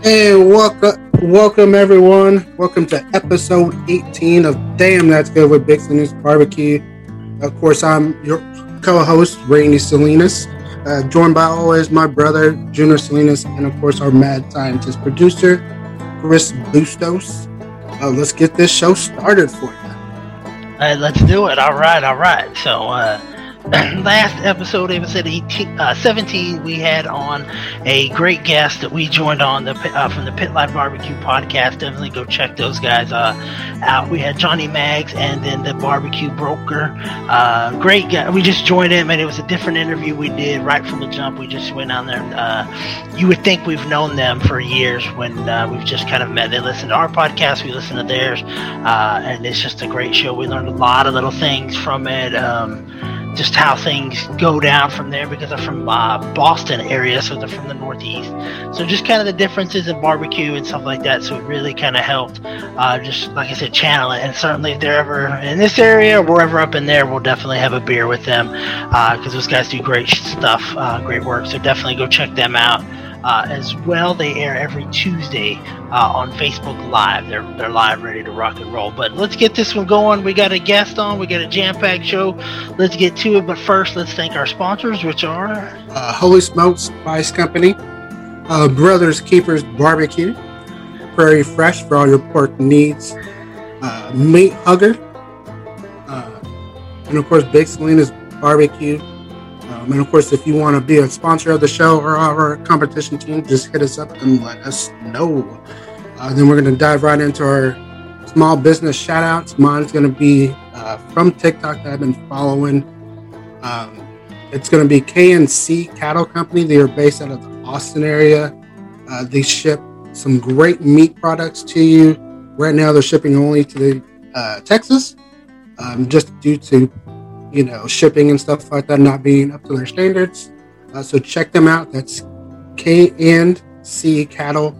Hey, welcome, welcome everyone. Welcome to episode 18 of Damn That's Good with Big Salinas Barbecue. Of course, I'm your co-host Rainy Salinas, uh, joined by always my brother Junior Salinas, and of course our mad scientist producer Chris Bustos. Uh, let's get this show started for you. Hey, let's do it. All right, all right. So, uh, last episode, episode 18, uh, 17, we had on a great guest that we joined on the uh, from the Pit Life Barbecue podcast. Definitely go check those guys uh, out. We had Johnny Mags and then the Barbecue Broker. Uh, great guy. We just joined him, and it was a different interview we did right from the jump. We just went on there. Uh, you would think we've known them for years when uh, we've just kind of met. They listen to our podcast, we listen to theirs, and it's just a great show. We learned a lot of little things from it. Um, just how things go down from there because they're from uh, Boston area, so they're from the Northeast. So just kind of the differences in barbecue and stuff like that. So it really kind of helped, uh, just like I said, channel it. And certainly if they're ever in this area or wherever up in there, we'll definitely have a beer with them because uh, those guys do great stuff, uh, great work. So definitely go check them out. Uh, as well. They air every Tuesday uh, on Facebook Live. They're they're live, ready to rock and roll. But let's get this one going. We got a guest on. We got a jam-packed show. Let's get to it. But first, let's thank our sponsors, which are uh, Holy Smokes Spice Company, uh, Brothers Keepers Barbecue, Prairie Fresh for all your pork needs, uh, Meat Hugger, uh, and of course Big Salinas Barbecue. Um, and of course, if you want to be a sponsor of the show or our competition team, just hit us up and let us know. Uh, then we're going to dive right into our small business shout outs. Mine's going to be uh, from TikTok that I've been following. Um, it's going to be KNC Cattle Company. They are based out of the Austin area. Uh, they ship some great meat products to you. Right now, they're shipping only to the, uh, Texas, um, just due to you know, shipping and stuff like that not being up to their standards. Uh, so check them out. That's kncattle.com.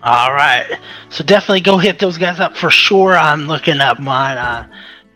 All right. So definitely go hit those guys up for sure. I'm looking up mine. Uh,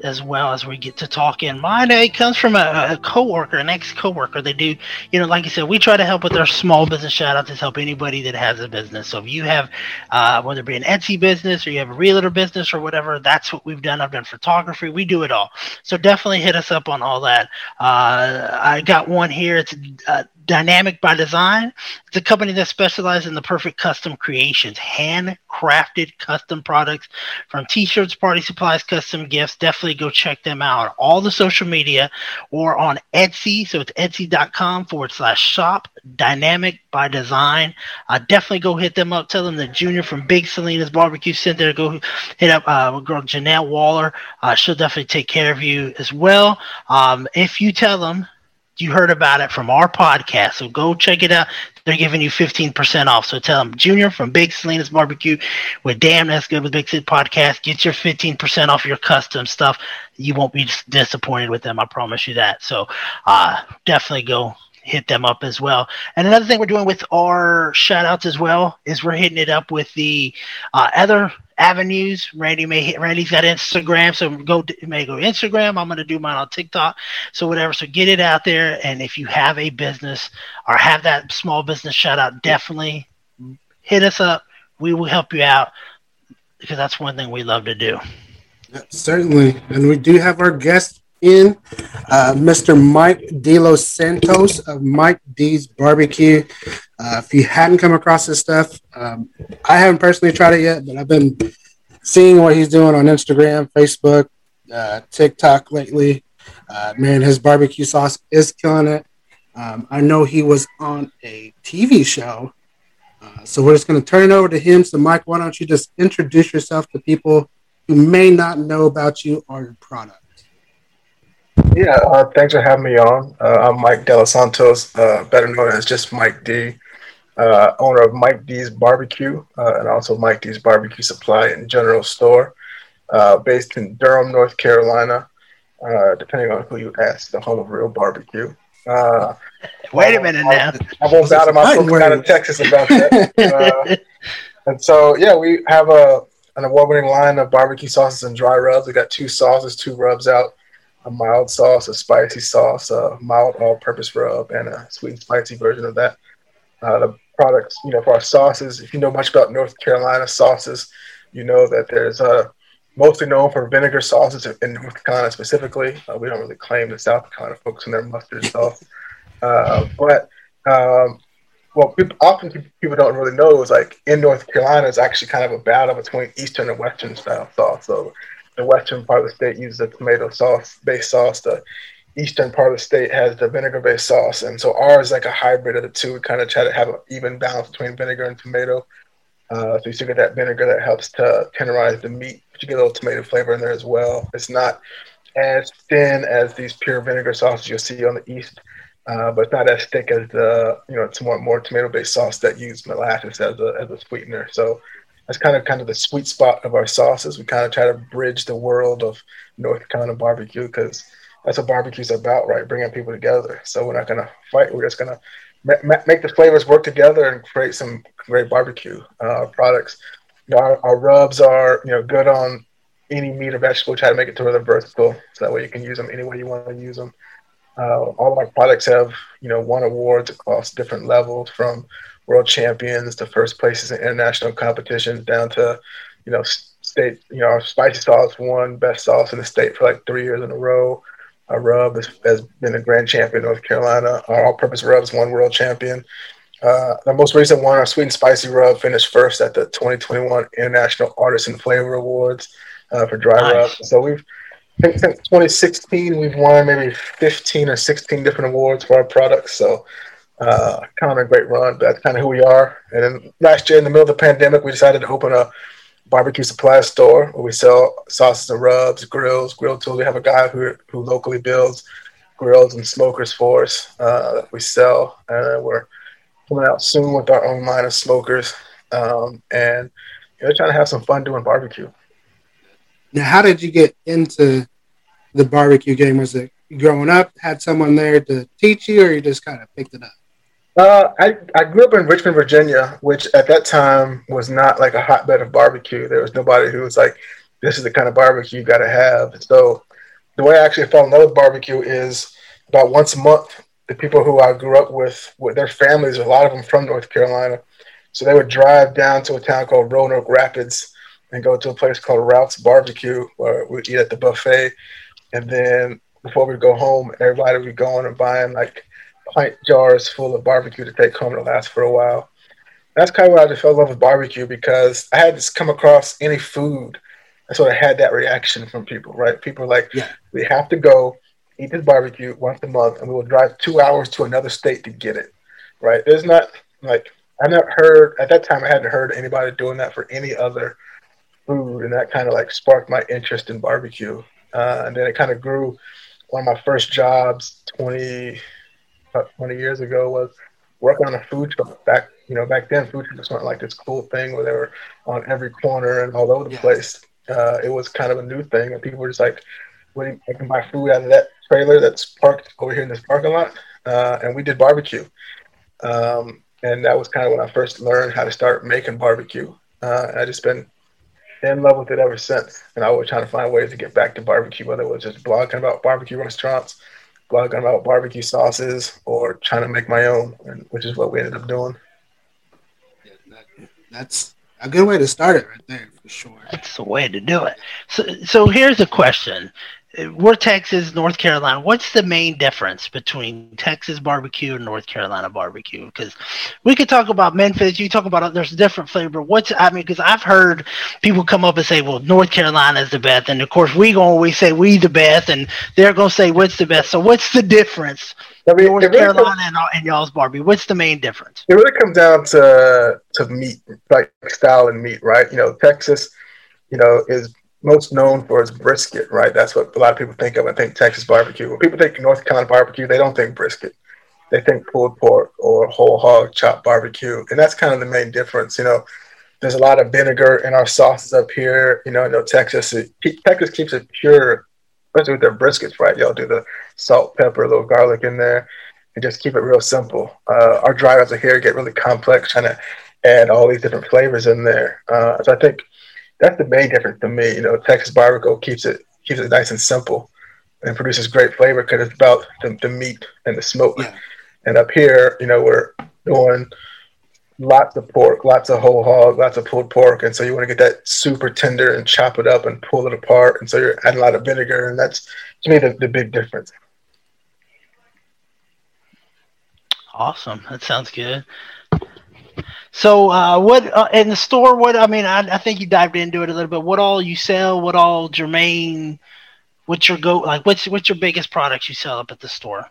as well as we get to talking. Mine it comes from a, a coworker, an ex coworker. They do, you know, like I said, we try to help with our small business shout outs to help anybody that has a business. So if you have, uh, whether it be an Etsy business or you have a realtor business or whatever, that's what we've done. I've done photography. We do it all. So definitely hit us up on all that. Uh, I got one here. It's uh, Dynamic by Design. It's a company that specializes in the perfect custom creations, handcrafted custom products from t-shirts, party supplies, custom gifts. Definitely go check them out. All the social media or on Etsy. So it's etsy.com forward slash shop dynamic by design. Uh, definitely go hit them up. Tell them the junior from Big Salinas Barbecue Center. Go hit up uh, girl Janelle Waller. Uh, she'll definitely take care of you as well. Um, if you tell them you heard about it from our podcast. So go check it out. They're giving you 15% off. So tell them Junior from Big Salinas Barbecue with Damn That's Good with Big Sid Podcast. Get your 15% off your custom stuff. You won't be disappointed with them. I promise you that. So uh, definitely go hit them up as well. And another thing we're doing with our shout outs as well is we're hitting it up with the uh, other avenues. Randy may Randy's got Instagram, so go may go Instagram. I'm gonna do mine on TikTok. So whatever. So get it out there. And if you have a business or have that small business shout out, definitely hit us up. We will help you out because that's one thing we love to do. certainly. And we do have our guest in, uh, Mr. Mike De Los Santos of Mike D's Barbecue. Uh, if you hadn't come across this stuff, um, I haven't personally tried it yet, but I've been seeing what he's doing on Instagram, Facebook, uh, TikTok lately. Uh, man, his barbecue sauce is killing it. Um, I know he was on a TV show. Uh, so we're just going to turn it over to him. So, Mike, why don't you just introduce yourself to people who may not know about you or your product? Yeah, uh, thanks for having me on. Uh, I'm Mike De Los Santos, uh, better known as just Mike D, uh, owner of Mike D's Barbecue uh, and also Mike D's Barbecue Supply and General Store, uh, based in Durham, North Carolina. depending on who you ask, the home of real barbecue. Wait a minute now. I won't doubt him. I'm from out of Texas about that. and so, yeah, we have a an award-winning line of barbecue sauces and dry rubs. We got two sauces, two rubs out a mild sauce, a spicy sauce, a mild all-purpose rub, and a sweet and spicy version of that. Uh, the products, you know, for our sauces, if you know much about North Carolina sauces, you know that there's uh, mostly known for vinegar sauces in North Carolina specifically. Uh, we don't really claim the South Carolina folks in their mustard sauce. Uh, but um, well, often people don't really know is like in North Carolina is actually kind of a battle between Eastern and Western style sauce. So the Western part of the state uses a tomato sauce based sauce. The Eastern part of the state has the vinegar based sauce, and so ours is like a hybrid of the two. We kind of try to have an even balance between vinegar and tomato. Uh, so you still get that vinegar that helps to tenderize the meat, but you get a little tomato flavor in there as well. It's not as thin as these pure vinegar sauces you'll see on the east uh, but not as thick as the you know it's more more tomato based sauce that use molasses as a as a sweetener. So that's kind of kind of the sweet spot of our sauces. We kind of try to bridge the world of North Carolina barbecue because that's what barbecue's about, right? Bringing people together. So we're not gonna fight. We're just gonna ma- make the flavors work together and create some great barbecue uh, products. You know, our, our, rubs are you know good on any meat or vegetable. Try to make it to where they're versatile, so that way you can use them any way you want to use them. Uh, all our products have, you know, won awards across different levels, from world champions to first places in international competitions, down to, you know, state. You know, our spicy sauce won best sauce in the state for like three years in a row. Our rub has, been a grand champion in North Carolina. Our all-purpose rubs won world champion. Uh, the most recent one, our sweet and spicy rub, finished first at the 2021 International Artisan Flavor Awards uh, for dry nice. rub. So we've I think since 2016, we've won maybe 15 or 16 different awards for our products. So, uh, kind of a great run. That's kind of who we are. And then last year, in the middle of the pandemic, we decided to open a barbecue supply store where we sell sauces and rubs, grills, grill tools. We have a guy who who locally builds grills and smokers for us uh, that we sell. And we're coming out soon with our own line of smokers. Um, and you know, trying to have some fun doing barbecue. Now, how did you get into the barbecue game? Was it growing up, had someone there to teach you, or you just kind of picked it up? Uh, I, I grew up in Richmond, Virginia, which at that time was not like a hotbed of barbecue. There was nobody who was like, this is the kind of barbecue you got to have. So the way I actually fell in love with barbecue is about once a month, the people who I grew up with, with their families, a lot of them from North Carolina. So they would drive down to a town called Roanoke Rapids and go to a place called Ralph's Barbecue where we eat at the buffet. And then before we go home, everybody would be going and buying like pint jars full of barbecue to take home to last for a while. That's kind of why I just fell in love with barbecue because I had to come across any food. I sort of had that reaction from people, right? People like, yeah. we have to go eat this barbecue once a month and we will drive two hours to another state to get it, right? There's not like, I never heard, at that time, I hadn't heard anybody doing that for any other food, and that kind of like sparked my interest in barbecue. Uh, and then it kind of grew. One of my first jobs 20, 20 years ago was working on a food truck. Back, you know, back then food trucks weren't like this cool thing where they were on every corner and all over the place. Uh, it was kind of a new thing, and people were just like, "What? I can buy food out of that trailer that's parked over here in this parking lot." Uh, and we did barbecue. Um, and that was kind of when I first learned how to start making barbecue. Uh, I just been in love with it ever since. And I was trying to find ways to get back to barbecue, whether it was just blogging about barbecue restaurants, blogging about barbecue sauces, or trying to make my own, which is what we ended up doing. Yeah, that, that's a good way to start it right there for sure. That's the way to do it. So, so here's a question: we're Texas, North Carolina. What's the main difference between Texas barbecue and North Carolina barbecue? Because we could talk about Memphis. You talk about there's a different flavor. What's I mean? Because I've heard people come up and say, "Well, North Carolina is the best," and of course we gonna always say we the best, and they're gonna say what's the best. So what's the difference? I mean, North really Carolina comes, and, and y'all's barbecue. What's the main difference? It really comes down to to meat, like style and meat, right? You know, Texas, you know, is most known for its brisket, right? That's what a lot of people think of. I think Texas barbecue. When people think North Carolina barbecue, they don't think brisket. They think pulled pork or whole hog chopped barbecue, and that's kind of the main difference. You know, there's a lot of vinegar in our sauces up here. You know, know Texas. It, Texas keeps it pure, especially with their briskets, right? Y'all do the salt, pepper, a little garlic in there, and just keep it real simple. Uh, our dry rubs here get really complex, trying to add all these different flavors in there. Uh, so I think that's the main difference to me. You know, Texas barbecue keeps it keeps it nice and simple, and produces great flavor because it's about the, the meat and the smoke. Yeah. And up here, you know, we're doing lots of pork, lots of whole hog, lots of pulled pork, and so you want to get that super tender and chop it up and pull it apart, and so you're adding a lot of vinegar, and that's to me the, the big difference. Awesome. That sounds good. So, uh, what uh, in the store? What I mean, I, I think you dived into it a little bit. What all you sell? What all Jermaine? What's your go? Like, what's what's your biggest products you sell up at the store?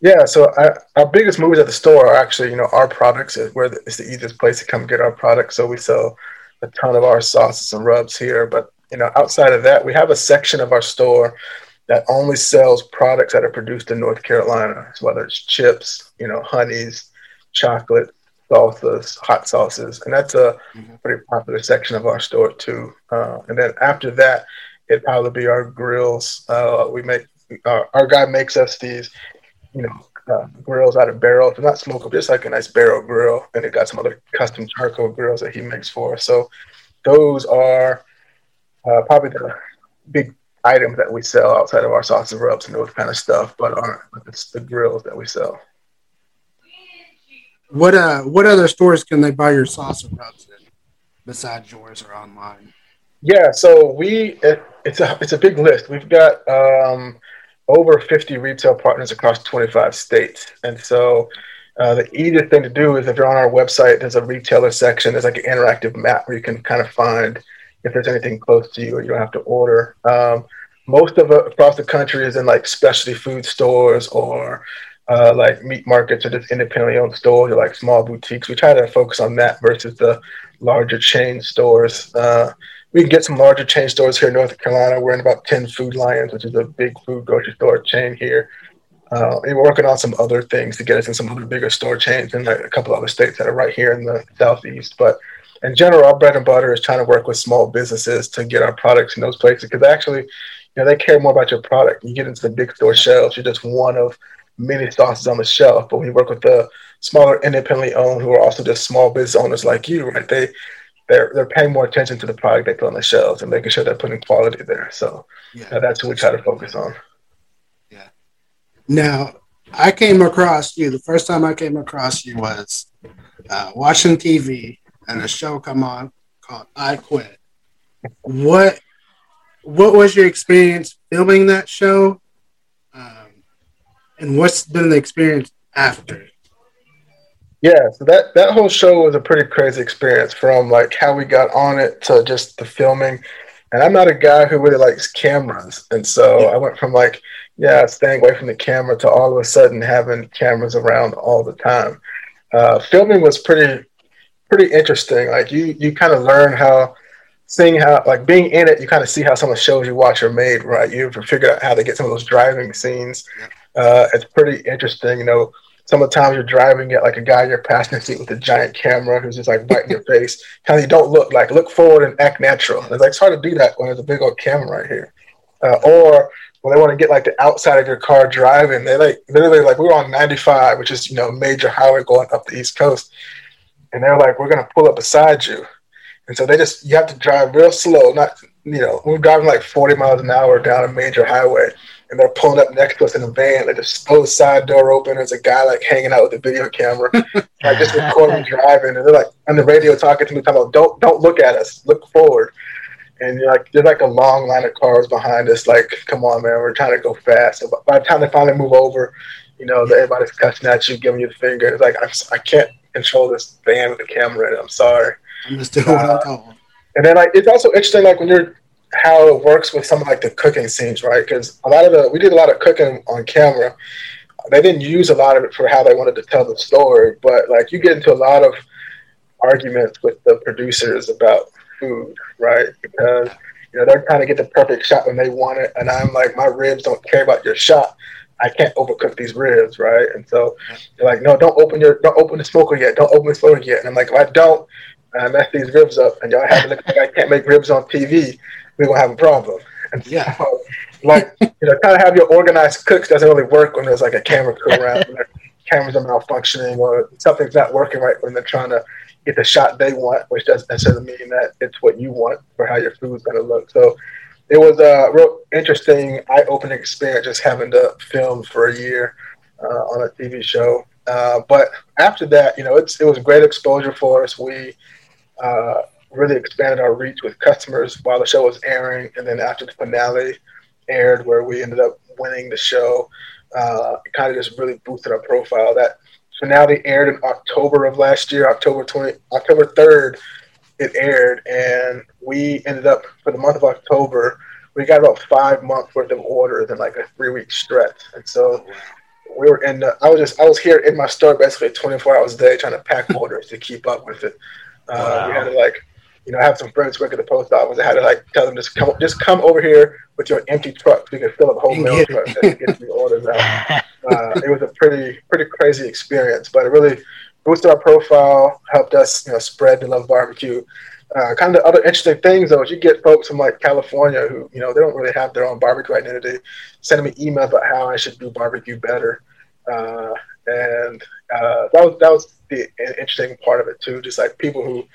Yeah, so I, our biggest movies at the store are actually, you know, our products. Is where the, it's the easiest place to come get our products. So we sell a ton of our sauces and rubs here. But you know, outside of that, we have a section of our store that only sells products that are produced in North Carolina. So whether it's chips, you know, honeys, chocolate, salsas, hot sauces, and that's a mm-hmm. pretty popular section of our store too. Uh, and then after that, it'd probably be our grills. Uh, we make uh, our guy makes us these, you know, uh, grills out of barrels. They're not smokable, just like a nice barrel grill, and it got some other custom charcoal grills that he makes for us. So those are uh, probably the big items that we sell outside of our sauce and rubs and those kind of stuff, but are it's the grills that we sell. What uh what other stores can they buy your sauce and rubs in besides yours or online? Yeah, so we it, it's a it's a big list. We've got um, over 50 retail partners across 25 states, and so uh, the easiest thing to do is if you're on our website, there's a retailer section. There's like an interactive map where you can kind of find if there's anything close to you or you don't have to order. Um, most of it across the country is in like specialty food stores or uh, like meat markets or just independently owned stores or like small boutiques. We try to focus on that versus the larger chain stores. Uh, we can get some larger chain stores here in North Carolina. We're in about 10 Food Lions, which is a big food grocery store chain here. Uh, and we're working on some other things to get us in some other bigger store chains in like a couple other states that are right here in the southeast. But in general, our bread and butter is trying to work with small businesses to get our products in those places because actually, you know, they care more about your product. You get into the big store shelves, you're just one of many sauces on the shelf. But when you work with the smaller independently owned who are also just small business owners like you, right? They they're they're paying more attention to the product they put on the shelves and making sure they're putting quality there. So yeah, uh, that's what we try to focus on. Yeah. Now I came across you. The first time I came across you was uh, watching TV and a show come on called I Quit. What what was your experience filming that show? Um, and what's been the experience after? Yeah, so that that whole show was a pretty crazy experience from like how we got on it to just the filming. And I'm not a guy who really likes cameras, and so I went from like yeah, staying away from the camera to all of a sudden having cameras around all the time. Uh, filming was pretty pretty interesting. Like you you kind of learn how seeing how like being in it, you kind of see how some of the shows you watch are made, right? You figure out how to get some of those driving scenes. Uh, it's pretty interesting, you know some of the times you're driving it like a guy in your passenger seat with a giant camera who's just like biting your face. Kind of you don't look like look forward and act natural. it's like it's hard to do that when there's a big old camera right here. Uh, or when they want to get like the outside of your car driving, they like literally like we were on 95, which is you know major highway going up the East Coast, and they're like we're gonna pull up beside you, and so they just you have to drive real slow, not you know we're driving like 40 miles an hour down a major highway and they're pulling up next to us in a van. like throw the side door open. There's a guy like hanging out with a video camera, like just recording driving, and they're like on the radio talking to me, talking about don't don't look at us, look forward. And you're like, there's like a long line of cars behind us. Like, come on, man, we're trying to go fast. So by the time they finally move over, you know, everybody's cussing at you, giving you the finger. It's like I, I can't control this van with the camera. And I'm sorry. I'm just doing uh, what I'm told. And then like it's also interesting, like when you're how it works with some of like the cooking scenes, right? Because a lot of the we did a lot of cooking on camera. They didn't use a lot of it for how they wanted to tell the story, but like you get into a lot of arguments with the producers about food, right? Because you know they're trying to get the perfect shot when they want it, and I'm like, my ribs don't care about your shot. I can't overcook these ribs, right? And so they're like, no, don't open your, don't open the smoker yet, don't open the smoker yet. And I'm like, if I don't, I mess these ribs up, and y'all have to look like I can't make ribs on TV we're gonna have a problem. And yeah, so, like you know, kind of have your organized cooks doesn't really work when there's like a camera crew around, when cameras are malfunctioning or something's not working right when they're trying to get the shot they want, which doesn't necessarily mean that it's what you want for how your food's gonna look. So it was a real interesting, eye-opening experience just having to film for a year uh, on a TV show. Uh, but after that, you know, it's, it was great exposure for us. We uh, really expanded our reach with customers while the show was airing, and then after the finale aired, where we ended up winning the show, uh, it kind of just really boosted our profile. That finale aired in October of last year, October twenty, October third. It aired, and we ended up for the month of October. We got about five months worth of orders in like a three week stretch, and so we were in. The, I was just I was here in my store basically 24 hours a day trying to pack orders to keep up with it. Uh, wow. We had to like, you know, I have some friends work at the post office. I had to like tell them just come just come over here with your empty truck so you can fill up a whole mail truck and get the orders out. Uh, it was a pretty pretty crazy experience, but it really boosted our profile, helped us you know spread the love barbecue. Uh, kind of other interesting things though is you get folks from like California who you know they don't really have their own barbecue identity, sending me emails about how I should do barbecue better, uh, and uh, that was that was the interesting part of it too. Just like people who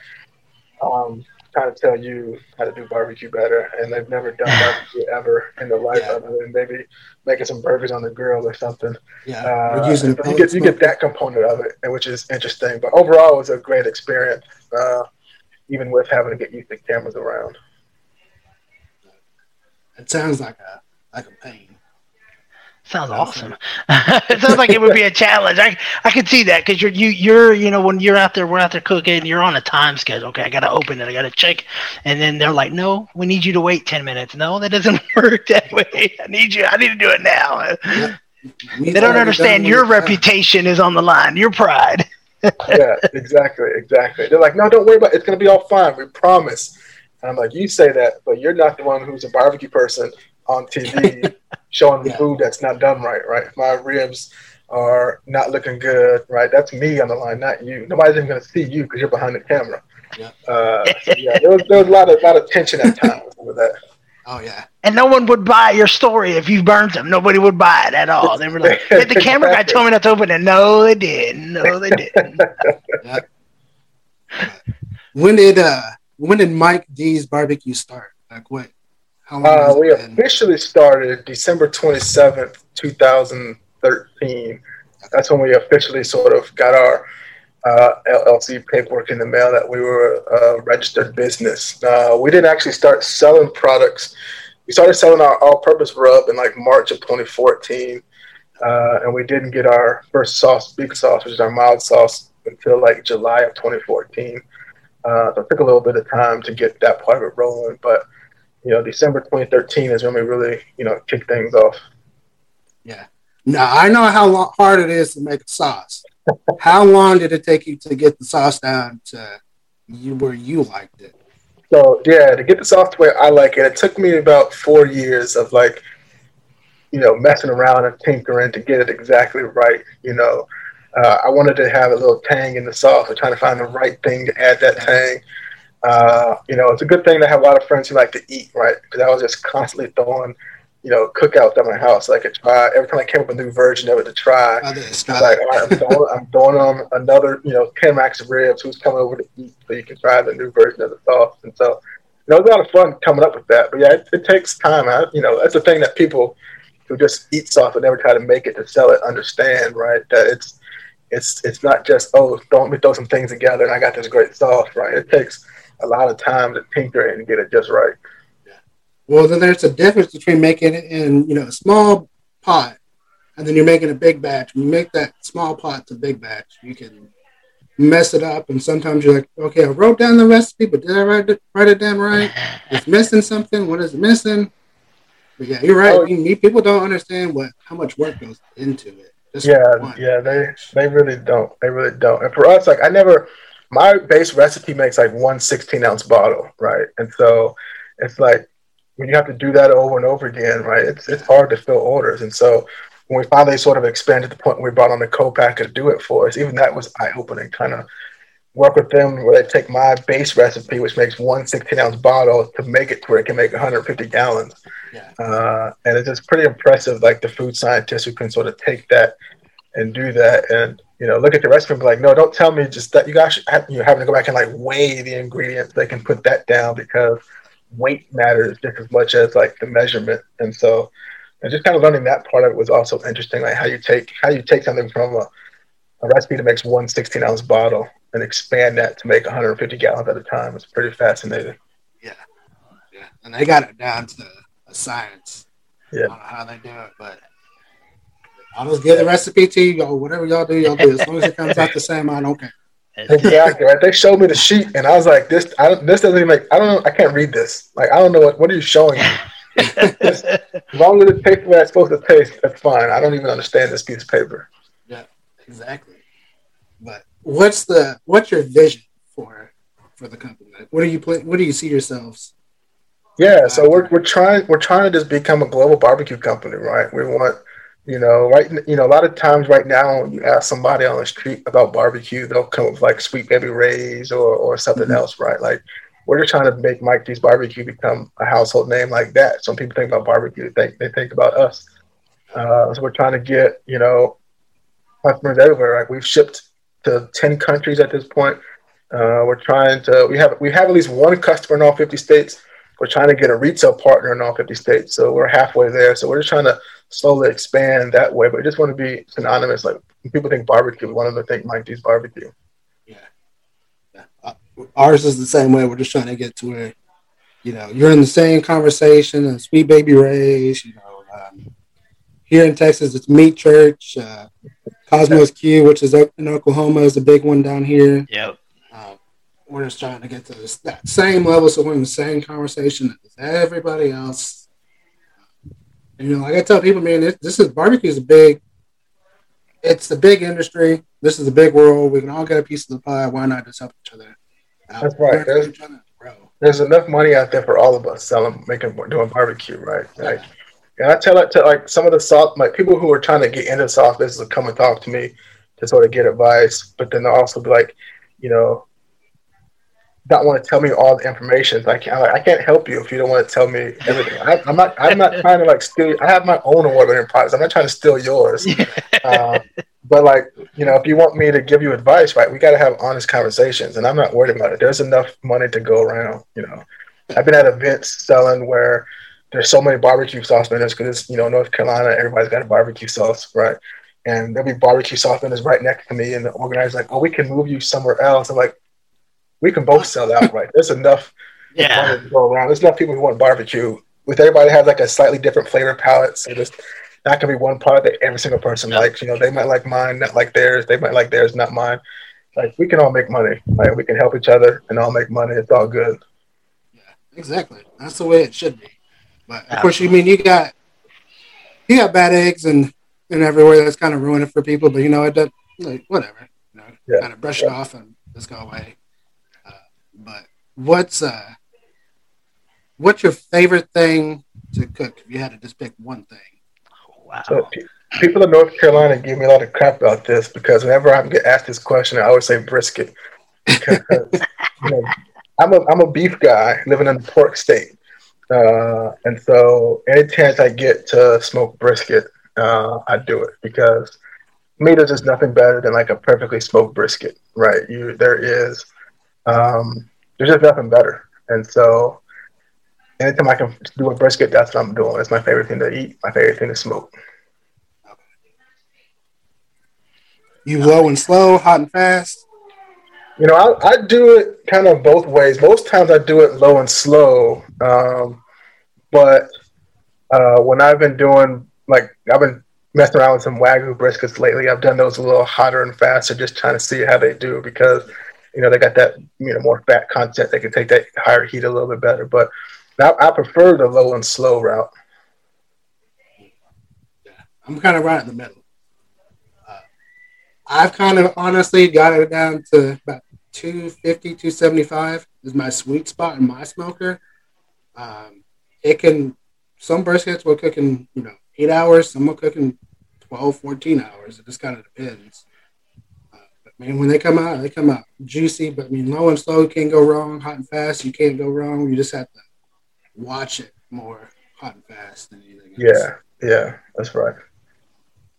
um, kind of tell you how to do barbecue better, and they've never done barbecue ever in their life, yeah. other than maybe making some burgers on the grill or something. Yeah, uh, using you get you get that component of it, which is interesting. But overall, it was a great experience, uh, even with having to get used to cameras around. It sounds like a like a pain. Sounds awesome. it sounds like it would be a challenge. I I can see that because you're you you're you know when you're out there we're out there cooking you're on a time schedule. Okay, I got to open it. I got to check, and then they're like, no, we need you to wait ten minutes. No, that doesn't work that way. I need you. I need to do it now. Yeah. They don't understand your reputation is on the line. Your pride. yeah, exactly, exactly. They're like, no, don't worry about it. It's gonna be all fine. We promise. And I'm like, you say that, but you're not the one who's a barbecue person on TV showing the yeah. food that's not done right, right? My ribs are not looking good, right? That's me on the line, not you. Nobody's even going to see you because you're behind the camera. Yeah. Uh, so yeah, there was, there was a lot of lot of tension at times with that. Oh yeah. And no one would buy your story if you burned them. Nobody would buy it at all. They were like, the camera guy told me not to open it. No, they didn't. No, they didn't. yeah. When did uh when did Mike D's barbecue start? Like what uh, we been? officially started December 27th, 2013. That's when we officially sort of got our uh, LLC paperwork in the mail that we were a registered business. Uh, we didn't actually start selling products. We started selling our all-purpose rub in like March of 2014, uh, and we didn't get our first sauce, big sauce, which is our mild sauce, until like July of 2014. Uh, so it took a little bit of time to get that part of it rolling, but you know, December 2013 is when we really, you know, kick things off. Yeah. Now I know how long, hard it is to make a sauce. how long did it take you to get the sauce down to you where you liked it? So yeah, to get the sauce the way I like it, it took me about four years of like, you know, messing around and tinkering to get it exactly right. You know, uh, I wanted to have a little tang in the sauce. I'm trying to find the right thing to add that tang. Uh, you know, it's a good thing to have a lot of friends who like to eat, right? Because I was just constantly throwing, you know, cookouts at my house. So I could try every time I came up with a new version of it to try. I like, all right, I'm throwing, I'm throwing on another, you know, 10 max of ribs. Who's coming over to eat so you can try the new version of the sauce? And so, you know, it was a lot of fun coming up with that. But yeah, it, it takes time. I, you know, that's the thing that people who just eat sauce but never try to make it to sell it understand, right? That it's it's it's not just oh, don't let me throw some things together and I got this great sauce, right? It takes a lot of time to tinker and get it just right. Well, then there's a difference between making it in you know a small pot, and then you're making a big batch. When you make that small pot to big batch, you can mess it up, and sometimes you're like, okay, I wrote down the recipe, but did I write it, write it down right? It's missing something. What is it missing? But yeah, you're right. Oh, people don't understand what how much work goes into it. yeah, yeah, they they really don't. They really don't. And for us, like I never my base recipe makes like one 16 ounce bottle, right? And so it's like when you have to do that over and over again, right? It's it's hard to fill orders. And so when we finally sort of expanded to the point where we brought on a co-packer to do it for us, even that was eye opening. Kind of work with them where they take my base recipe, which makes one 16 ounce bottle, to make it to where it can make 150 gallons. Yeah. Uh, and it's just pretty impressive, like the food scientists who can sort of take that and do that. And you know, look at the recipe and be like, no, don't tell me just that you guys have, you know, having to go back and like weigh the ingredients. They can put that down because weight matters just as much as like the measurement. And so, and just kind of learning that part of it was also interesting, like how you take how you take something from a, a recipe that makes one 16 ounce bottle and expand that to make 150 gallons at a time. It's pretty fascinating. Yeah, yeah, and they got it down to a science. Yeah, I don't know how they do it, but I'll just give the recipe to you. Y'all, whatever y'all do, y'all do. As long as it comes out the same, I don't care. exactly. Right? They showed me the sheet, and I was like, "This, I don't, this doesn't even make. I don't know. I can't read this. Like, I don't know what. What are you showing me? as long as it tastes the way it's supposed to taste, that's fine. I don't even understand this piece of paper. Yeah, exactly. But what's the what's your vision for for the company? Like, what do you play? What do you see yourselves? Yeah, so we're we're trying we're trying to just become a global barbecue company, right? We want you know, right? You know, a lot of times right now, you ask somebody on the street about barbecue, they'll come with like Sweet Baby Ray's or or something mm-hmm. else, right? Like we're just trying to make Mike D's Barbecue become a household name like that. So when people think about barbecue, they think they think about us. Uh, so we're trying to get you know customers everywhere. Like we've shipped to ten countries at this point. Uh, we're trying to we have we have at least one customer in all fifty states. We're trying to get a retail partner in all fifty states. So we're halfway there. So we're just trying to slowly expand that way. But we just want to be synonymous. Like when people think barbecue, we want them to think Mike D's Barbecue. Yeah. yeah. Uh, ours is the same way. We're just trying to get to where you know you're in the same conversation as Sweet Baby Ray's. You know. Um, here in Texas, it's Meat Church. Uh, Kosmos Q, which is in Oklahoma, is a big one down here. Yep. Uh, we're just trying to get to this, that same level, so we're in the same conversation as everybody else. And, you know, like I tell people, man, this, this is barbecue is a big. It's a big industry. This is a big world. We can all get a piece of the pie. Why not just help each other? Out? That's right. There's, there's enough money out there for all of us selling, making, doing barbecue, right? Like, yeah and I tell it to like some of the soft, like people who are trying to get into soft business will come and talk to me to sort of get advice, but then they'll also be like, you know, not want to tell me all the information. Like I can't help you if you don't want to tell me everything. I, am not. I'm not trying to like steal. I have my own award-winning products. I'm not trying to steal yours. uh, but like you know, if you want me to give you advice, right, we got to have honest conversations, and I'm not worried about it. There's enough money to go around. You know, I've been at events selling where there's so many barbecue sauce vendors because you know North Carolina, everybody's got a barbecue sauce, right? And there'll be barbecue sauce vendors right next to me, and the organizer's like, "Oh, we can move you somewhere else." I'm like, "We can both sell out, right? There's enough yeah. to go around. There's enough people who want barbecue. With everybody has like a slightly different flavor palette, so there's not gonna be one product that every single person no. likes. You know, they might like mine, not like theirs. They might like theirs, not mine. Like we can all make money. Like we can help each other and all make money. It's all good. Yeah, exactly. That's the way it should be. But of course, you mean you got you got bad eggs and and everywhere that's kind of ruining it for people. But you know, it does like whatever. You know, yeah. kind of brush it off and just go away. But what's uh what's your favorite thing to cook? If you had to just pick one thing. Wow. So, people in North Carolina give me a lot of crap about this because whenever I get asked this question, I always say brisket. Because, you know, I'm a I'm a beef guy living in the pork state. Uh, and so any chance I get to smoke brisket, uh, I do it because me, is just nothing better than like a perfectly smoked brisket, right? You there is, um, there's just nothing better. And so anytime I can do a brisket, that's what I'm doing. It's my favorite thing to eat, my favorite thing to smoke. You low and slow, hot and fast. You know, I, I do it kind of both ways. Most times I do it low and slow. Um, but uh, when I've been doing, like, I've been messing around with some Wagyu briskets lately, I've done those a little hotter and faster, just trying to see how they do because, you know, they got that, you know, more fat content. They can take that higher heat a little bit better. But I, I prefer the low and slow route. I'm kind of right in the middle. Uh, I've kind of honestly got it down to about 250, 275 is my sweet spot in my smoker. Um, it can, some briskets will cook in, you know, eight hours, some will cook in 12, 14 hours. It just kind of depends. I mean, when they come out, they come out juicy, but I mean, low and slow can't go wrong. Hot and fast, you can't go wrong. You just have to watch it more hot and fast than anything else. Yeah, yeah, that's right.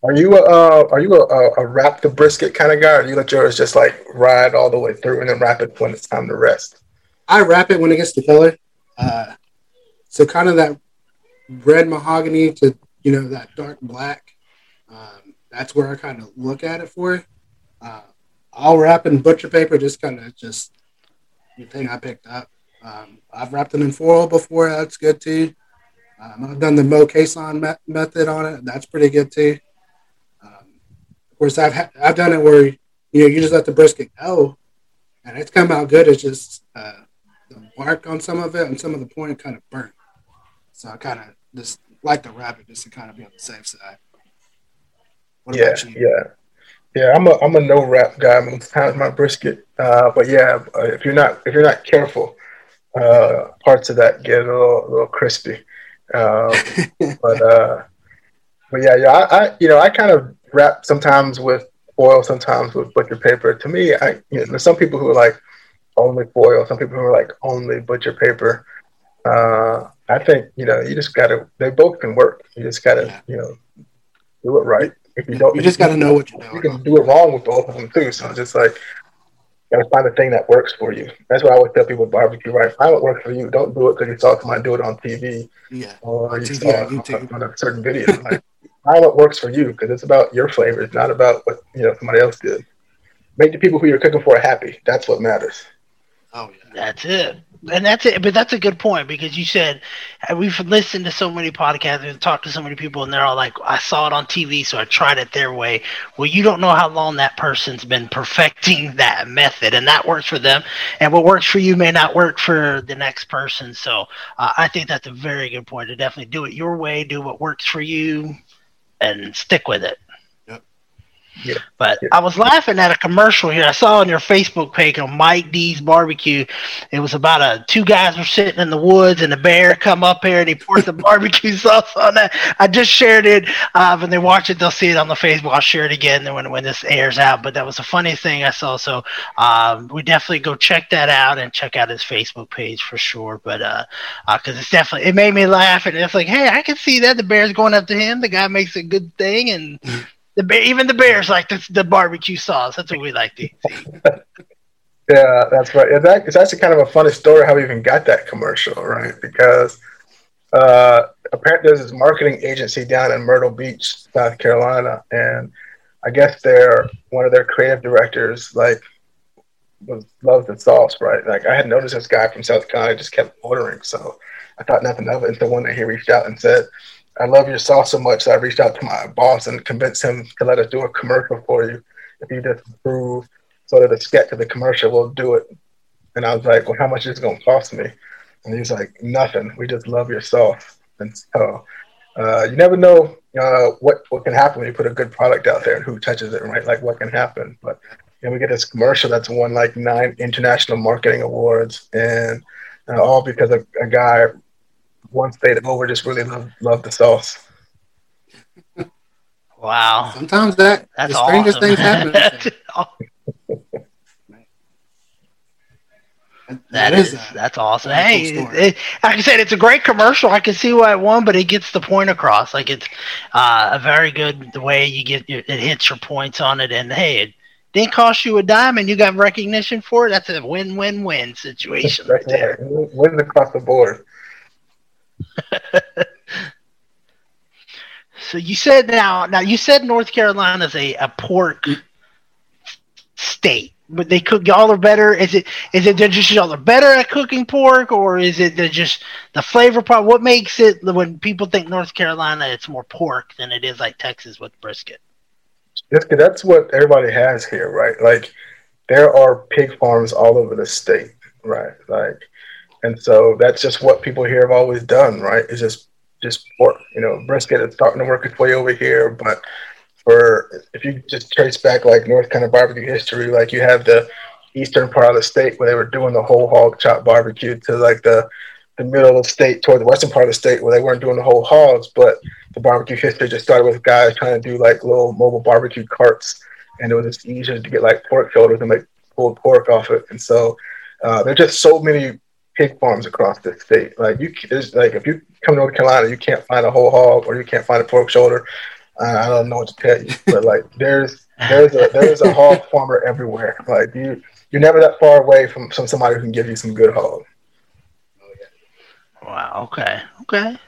Are you a uh, are you a, a, wrap the brisket kind of guy, or do you let yours just like ride all the way through and then wrap it when it's time to rest? I wrap it when it gets to color. Uh, so kind of that red mahogany to you know that dark black. Um, that's where I kind of look at it for. Uh, I'll wrap in butcher paper, just kind of just the thing I picked up. Um, I've wrapped them in foil before. That's good too. Um, I've done the Mo Caisson me- method on it. That's pretty good too. Um, of course, I've ha- I've done it where you know you just let the brisket go, and it's come out good. It's just uh, the bark on some of it and some of the point kind of burnt. So I kind of just like the wrap it just to kind of be on the safe side. What yeah, yeah. Yeah, I'm a I'm a no wrap guy I'm kind times my brisket. Uh, but yeah, uh, if you're not if you're not careful, uh, parts of that get a little, a little crispy. Um, but uh, but yeah, yeah, I, I, you know I kind of wrap sometimes with foil, sometimes with butcher paper. To me, I you know, there's some people who are like only foil, some people who are like only butcher paper. Uh, I think you know you just gotta. They both can work. You just gotta you know do it right. If you don't, you just got to know what you're doing. You can do it wrong with both of them too. So just like gotta find the thing that works for you. That's why I always tell people with barbecue, right? Find what works for you. Don't do it because you saw somebody do it on TV. Yeah. Or you saw it on, a certain video. like, find what works for you because it's about your flavor. It's not about what you know somebody else did. Make the people who you're cooking for happy. That's what matters. Oh yeah. That's it and that's it. But that's a good point because you said we've listened to so many podcasts and talked to so many people, and they're all like, "I saw it on TV, so I tried it their way." Well, you don't know how long that person's been perfecting that method, and that works for them. And what works for you may not work for the next person. So uh, I think that's a very good point to definitely do it your way, do what works for you, and stick with it. Yeah. But yeah. I was laughing at a commercial here. I saw on your Facebook page on Mike D's barbecue. It was about a two guys were sitting in the woods and the bear come up here and he poured the barbecue sauce on that. I just shared it. Uh, when they watch it, they'll see it on the Facebook. I'll share it again when when this airs out. But that was a funny thing I saw. So um, we definitely go check that out and check out his Facebook page for sure. But uh, because uh, it's definitely it made me laugh and it's like, hey, I can see that the bear's going up to him. The guy makes a good thing and. The even the Bears like the, the barbecue sauce. That's what we like to see. yeah, that's right. It's, it's actually kind of a funny story how we even got that commercial, right? Because uh, apparently there's this marketing agency down in Myrtle Beach, South Carolina, and I guess they're one of their creative directors like was loves the sauce, right? Like I had noticed this guy from South Carolina just kept ordering, so I thought nothing of it until one day he reached out and said, I love your sauce so much that I reached out to my boss and convinced him to let us do a commercial for you. If you just approve sort of the sketch of the commercial, we'll do it. And I was like, well, how much is it going to cost me? And he's like, nothing. We just love your sauce. And so uh, you never know uh, what, what can happen when you put a good product out there and who touches it, right? Like what can happen. But we get this commercial that's won like nine international marketing awards and uh, all because of a guy one state over just really love love the sauce. Wow. Sometimes that That's the strangest awesome. things happen. that, that is, is that's awesome. Hey, it, like I said, it's a great commercial. I can see why it won, but it gets the point across. Like it's uh, a very good the way you get your, it hits your points on it, and hey, it didn't cost you a dime, and you got recognition for it. That's a win-win-win situation right there. Win across the board. so you said now, now you said North Carolina is a, a pork mm. state, but they cook y'all are better. Is it is it they're just y'all are better at cooking pork, or is it they're just the flavor part? What makes it when people think North Carolina, it's more pork than it is like Texas with brisket? that's what everybody has here, right? Like there are pig farms all over the state, right? Like and so that's just what people here have always done, right? It's just just pork. You know, brisket is starting to work its way over here, but for if you just trace back like North kind of barbecue history, like you have the eastern part of the state where they were doing the whole hog chop barbecue to like the the middle of the state toward the western part of the state where they weren't doing the whole hogs, but the barbecue history just started with guys trying to do like little mobile barbecue carts, and it was just easier to get like pork shoulders and make pulled pork off it. And so uh, there's just so many pig farms across the state. Like you, there's like if you come to North Carolina, you can't find a whole hog or you can't find a pork shoulder. Uh, I don't know what to tell you, but like there's there's a there's a hog farmer everywhere. Like you you're never that far away from, from somebody who can give you some good hog. Wow. Okay. Okay.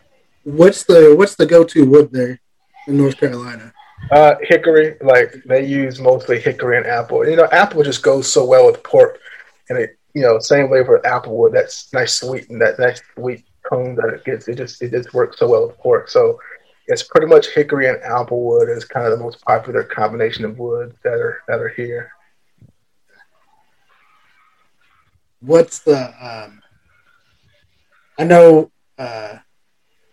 What's the what's the go to wood there in North Carolina? Uh, hickory, like they use mostly hickory and apple. You know, apple just goes so well with pork, and it, you know, same way for applewood. That's nice sweet and that nice sweet tone that it gets. It just it just works so well with pork. So it's pretty much hickory and applewood is kind of the most popular combination of woods that are that are here. What's the um, I know uh,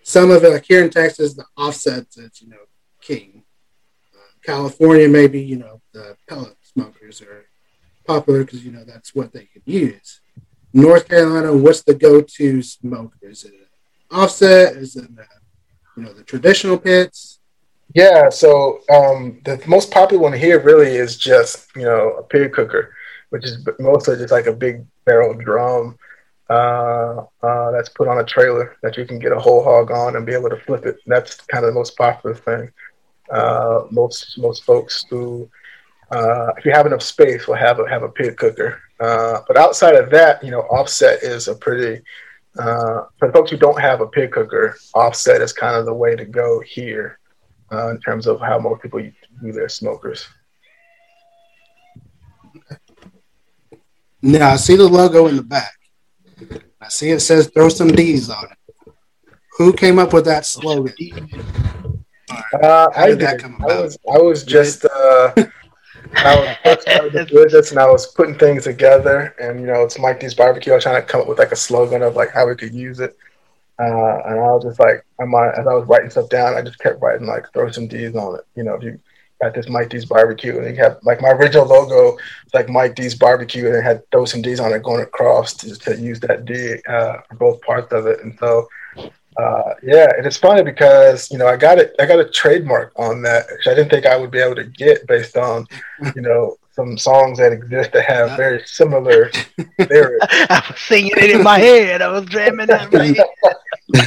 some of it, like here in Texas, the offsets, it's, you know, king. Uh, California, maybe, you know, the pellet smokers are popular because, you know, that's what they could use. North Carolina, what's the go to smoker? Is it offset? Is it, uh, you know, the traditional pits? Yeah, so um, the most popular one here really is just, you know, a pig cooker, which is mostly just like a big barrel drum uh, uh, that's put on a trailer that you can get a whole hog on and be able to flip it. That's kind of the most popular thing. Uh, most most folks who, uh, if you have enough space, we'll have a have a pig cooker. Uh, but outside of that, you know, offset is a pretty uh, for the folks who don't have a pig cooker. Offset is kind of the way to go here in terms of how most people do their smokers. Now I see the logo in the back. I see it says throw some D's on it. Who came up with that slogan? Uh, I did. That come about? I was I was just I was started the business and I was putting things together and you know it's Mike D's barbecue. I was trying to come up with like a slogan of like how we could use it. Uh, and I was just like, I'm on, as I was writing stuff down, I just kept writing like throw some D's on it. You know, if you got this Mike D's barbecue, and you have like my original logo, like Mike D's barbecue, and it had those some D's on it going across to, to use that D uh, for both parts of it. And so, uh, yeah, and it's funny because you know I got it, I got a trademark on that, which I didn't think I would be able to get based on, you know. Some songs that exist that have very similar lyrics. I was singing it in my head. I was jamming that. Right.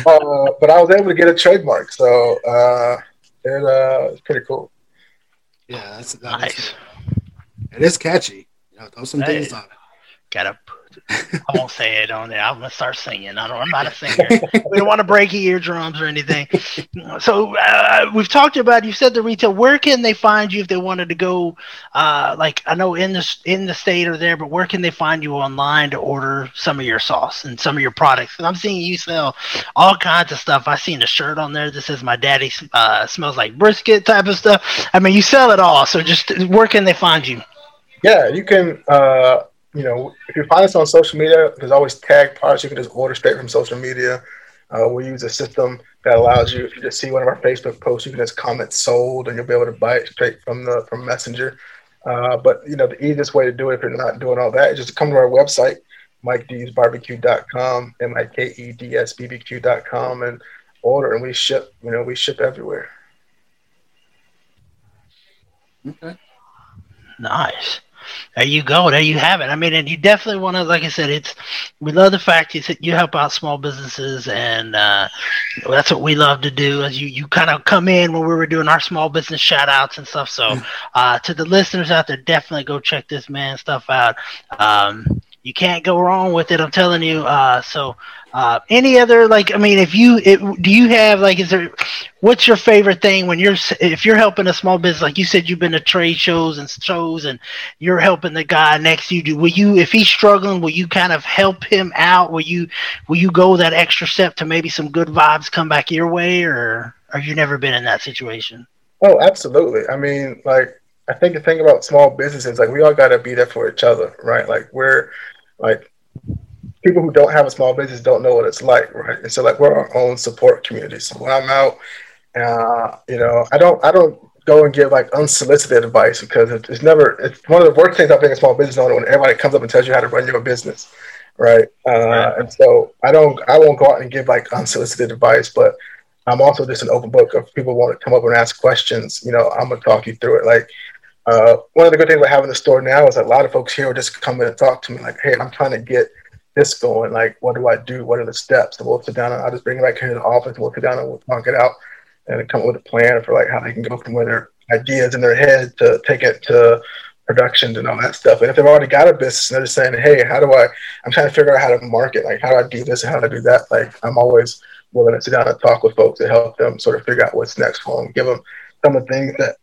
uh, but I was able to get a trademark, so uh, it, uh, it's pretty cool. Yeah, that's that nice. It is catchy. You know, throw some hey, things on it. Gotta. I won't say it on there. I'm gonna start singing. I don't. I'm not a singer. we don't want to break your eardrums or anything. So uh, we've talked about. You said the retail. Where can they find you if they wanted to go? Uh, like I know in the in the state or there, but where can they find you online to order some of your sauce and some of your products? And I'm seeing you sell all kinds of stuff. I seen a shirt on there that says "My daddy uh, smells like brisket" type of stuff. I mean, you sell it all. So just where can they find you? Yeah, you can. Uh, you know, if you find us on social media, there's always tag products. You can just order straight from social media. Uh, we use a system that allows you, if you just see one of our Facebook posts, you can just comment sold, and you'll be able to buy it straight from the from Messenger. Uh, but you know, the easiest way to do it if you're not doing all that is just come to our website, MikeD'sBarbecue.com, M I K E D S B B Q.com, and order, and we ship. You know, we ship everywhere. Okay. Nice there you go. There you have it. I mean, and you definitely want to, like I said, it's we love the fact you you help out small businesses, and uh, that's what we love to do. As you you kind of come in when we were doing our small business shout outs and stuff. So mm. uh, to the listeners out there, definitely go check this man stuff out. Um, you can't go wrong with it. I'm telling you. Uh, so uh, any other like I mean, if you it, do you have like is there what's your favorite thing when you're if you're helping a small business like you said you've been to trade shows and shows and you're helping the guy next to you do will you if he's struggling will you kind of help him out will you will you go that extra step to maybe some good vibes come back your way or have you never been in that situation? Oh, absolutely. I mean, like I think the thing about small businesses like we all got to be there for each other, right? Like we're like people who don't have a small business don't know what it's like, right? And so like we're our own support community. So when I'm out, uh, you know, I don't I don't go and give like unsolicited advice because it's never it's one of the worst things about being a small business owner when everybody comes up and tells you how to run your business, right? Uh, and so I don't I won't go out and give like unsolicited advice, but I'm also just an open book. If people want to come up and ask questions, you know, I'm gonna talk you through it. Like uh, one of the good things about having the store now is a lot of folks here will just come in and talk to me like, hey, I'm trying to get this going. Like, what do I do? What are the steps? And we'll sit down and I'll just bring it back here to the office. We'll sit down and we'll talk it out and come up with a plan for like how they can go from where their ideas in their head to take it to productions and all that stuff. And if they've already got a business and they're just saying, hey, how do I, I'm trying to figure out how to market, like how do I do this and how do I do that? Like I'm always willing to sit down and talk with folks to help them sort of figure out what's next for them, give them some of the things that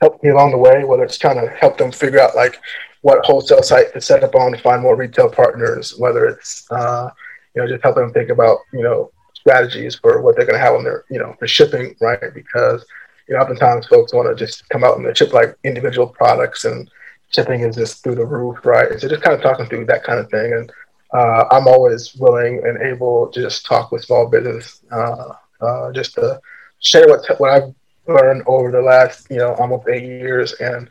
helped me along the way, whether it's trying to help them figure out like what wholesale site to set up on to find more retail partners, whether it's, uh, you know, just helping them think about, you know, strategies for what they're going to have on their, you know, for shipping, right? Because, you know, oftentimes folks want to just come out and ship like individual products and shipping is just through the roof, right? So just kind of talking through that kind of thing. And uh, I'm always willing and able to just talk with small business, uh, uh, just to share what, what I've learned over the last, you know, almost eight years. And,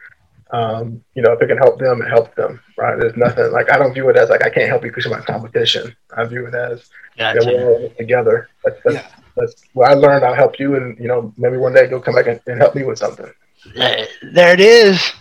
um, you know, if it can help them, it helps them, right? There's nothing like, I don't view it as like, I can't help you because you're my competition. I view it as, gotcha. you we're all together. That's, that's, yeah. that's what I learned. I'll help you. And, you know, maybe one day you'll come back and, and help me with something. There it is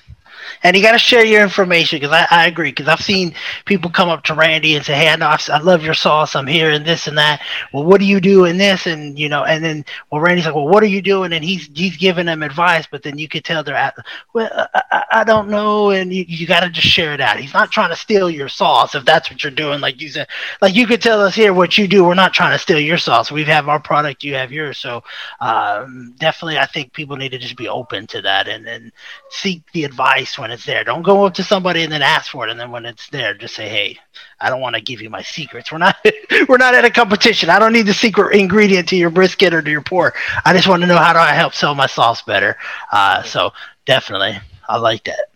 and you got to share your information because I, I agree because I've seen people come up to Randy and say, "Hey, I know I love your sauce. I'm here and this and that. Well, what do you do in this?" And you know, and then well, Randy's like, "Well, what are you doing?" And he's he's giving them advice, but then you could tell they're at, "Well, I, I don't know," and you, you got to just share it out. He's not trying to steal your sauce if that's what you're doing. Like you said, like you could tell us here what you do. We're not trying to steal your sauce. We have our product, you have yours. So um, definitely, I think people need to just be open to that and and seek the advice when it's there. Don't go up to somebody and then ask for it, and then when it's there, just say, "Hey, I don't want to give you my secrets. We're not we're not at a competition. I don't need the secret ingredient to your brisket or to your pork. I just want to know how do I help sell my sauce better." Uh, so definitely, I like that.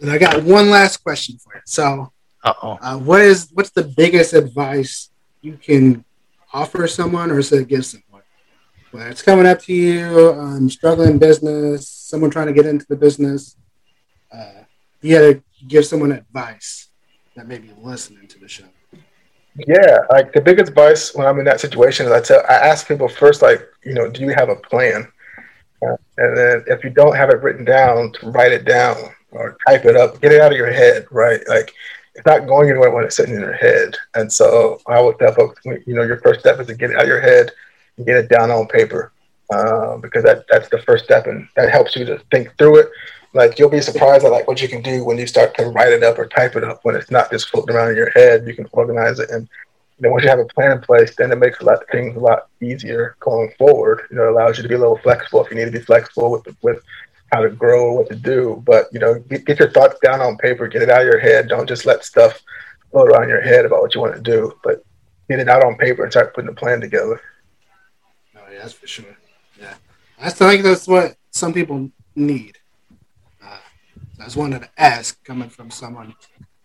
And I got one last question for you. So, uh, what is what's the biggest advice you can offer someone or say give someone? When it's coming up to you, struggling business, someone trying to get into the business, uh, you got to give someone advice that may be listening to the show. Yeah, like the big advice when I'm in that situation is I tell I ask people first, like, you know, do you have a plan? Uh, and then if you don't have it written down, to write it down or type it up, get it out of your head, right? Like it's not going anywhere when it's sitting in your head. And so I would tell folks, you know, your first step is to get it out of your head and get it down on paper uh, because that that's the first step, and that helps you to think through it like you'll be surprised at like what you can do when you start to write it up or type it up when it's not just floating around in your head. You can organize it, and you know once you have a plan in place, then it makes a lot of things a lot easier going forward. You know, it allows you to be a little flexible if you need to be flexible with with how to grow, or what to do. But you know, get, get your thoughts down on paper, get it out of your head. Don't just let stuff float around your head about what you want to do, but get it out on paper and start putting a plan together. Yeah, that's for sure. Yeah, I still think that's what some people need uh, I just wanted to ask, coming from someone,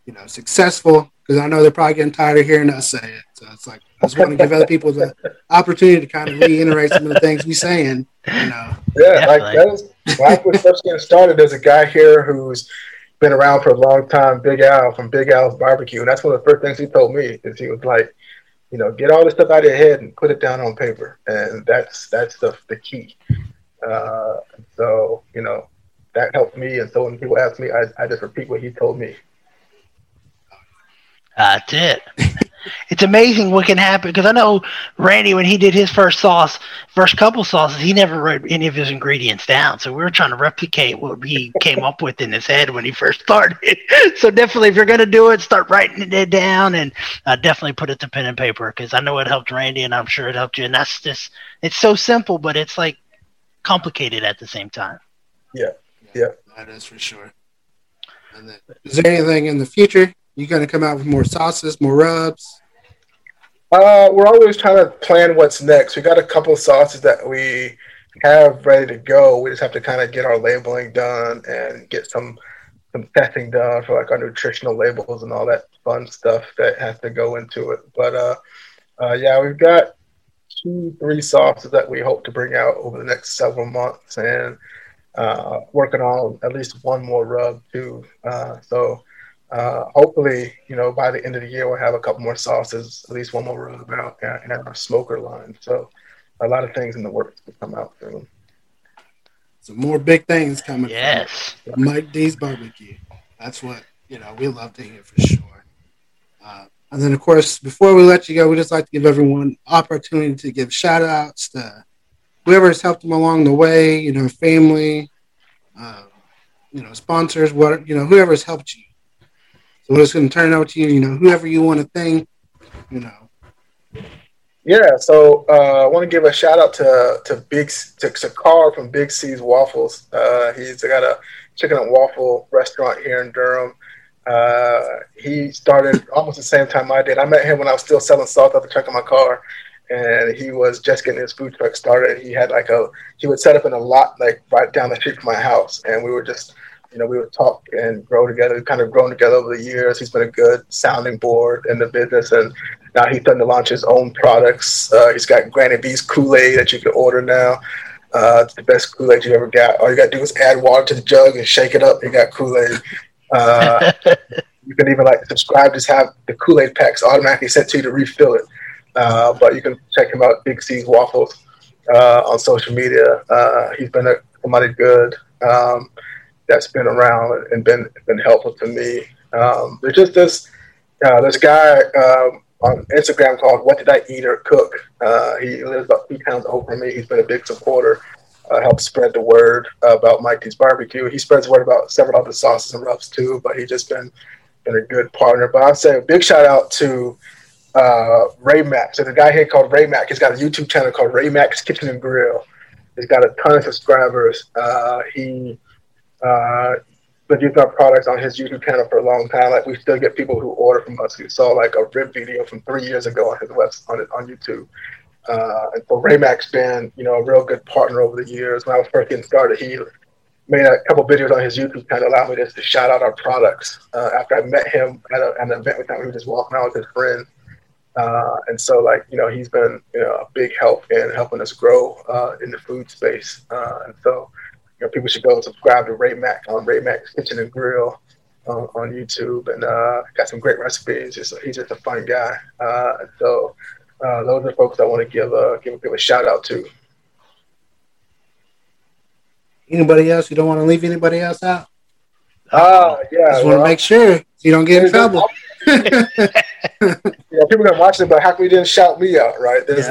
you know, successful, because I know they're probably getting tired of hearing us say it. So it's like I just want to give other people the opportunity to kind of reiterate some of the things we're saying. You know. Yeah, like that was when I was first getting started. There's a guy here who's been around for a long time, Big Al from Big Al's Barbecue, and that's one of the first things he told me is he was like, you know, get all this stuff out of your head and put it down on paper, and that's that's the the key. Uh, so you know, that helped me. And so when people ask me, I, I just repeat what he told me. That's it. it's amazing what can happen because I know Randy when he did his first sauce, first couple sauces, he never wrote any of his ingredients down. So we were trying to replicate what he came up with in his head when he first started. so definitely, if you're going to do it, start writing it down and uh, definitely put it to pen and paper because I know it helped Randy and I'm sure it helped you. And that's just it's so simple, but it's like complicated at the same time. Yeah. Yeah, that is for sure. And then, is there anything in the future you going to come out with more sauces, more rubs? Uh, we're always trying to plan what's next. We got a couple sauces that we have ready to go. We just have to kind of get our labeling done and get some some testing done for like our nutritional labels and all that fun stuff that has to go into it. But uh, uh, yeah, we've got two, three sauces that we hope to bring out over the next several months, and uh, working on at least one more rub too. Uh, so uh, hopefully, you know, by the end of the year, we'll have a couple more sauces, at least one more rub out in our smoker line. So a lot of things in the works to come out soon. So more big things coming. Yes. Mike D's barbecue. That's what you know we love to hear for sure. Uh, and then, of course, before we let you go, we just like to give everyone opportunity to give shout outs to whoever has helped them along the way, you know, family, uh, you know, sponsors, what you know, whoever's helped you. So we're just going to turn it over to you. You know, whoever you want to thank. You know. Yeah, so uh, I want to give a shout out to to Big to, to Carl from Big C's Waffles. Uh, he's got a chicken and waffle restaurant here in Durham. Uh, he started almost the same time I did. I met him when I was still selling salt out the trunk of my car, and he was just getting his food truck started. He had like a he would set up in a lot like right down the street from my house, and we were just you know we would talk and grow together. Kind of grown together over the years. He's been a good sounding board in the business, and now he's starting to launch his own products. Uh, he's got Granny B's Kool Aid that you can order now. Uh, it's the best Kool Aid you ever got. All you got to do is add water to the jug and shake it up. You got Kool Aid. Uh, you can even like subscribe, just have the Kool Aid packs automatically sent to you to refill it. Uh, but you can check him out, Big C's Waffles, uh, on social media. Uh, he's been a, somebody good um, that's been around and been been helpful to me. Um, there's just this uh, this guy um, on Instagram called What Did I Eat or Cook. Uh, he lives about three towns over me. He's been a big supporter. Uh, helps spread the word about Mike D's barbecue. He spreads the word about several other sauces and rubs too, but he's just been been a good partner. But I'd say a big shout out to uh, Ray Max. There's the guy here called Ray Max. He's got a YouTube channel called Ray Mack's Kitchen and Grill. He's got a ton of subscribers. Uh, he uh, been using our products on his YouTube channel for a long time. Like we still get people who order from us who saw like a rib video from three years ago on his website on, on YouTube. Uh, and so Ray Mack's been, you know, a real good partner over the years. When I was first getting started, he made a couple videos on his YouTube channel, allowed me just to shout out our products. Uh, after I met him at, a, at, an event with him, he was just walking around with his friends. Uh, and so, like, you know, he's been, you know, a big help in helping us grow uh, in the food space. Uh, and so, know, people should go subscribe to Ray Mack on Ray Mack's Kitchen and Grill on, on YouTube. And uh, got some great recipes. Just, he's just a fun guy. Uh, so, uh, those are folks I want to give, uh, give, give a shout out to. Anybody else? You don't want to leave anybody else out? Ah, yeah. Just want to make sure you don't get in trouble. yeah, people gonna watch it, but how come you didn't shout me out, right? There's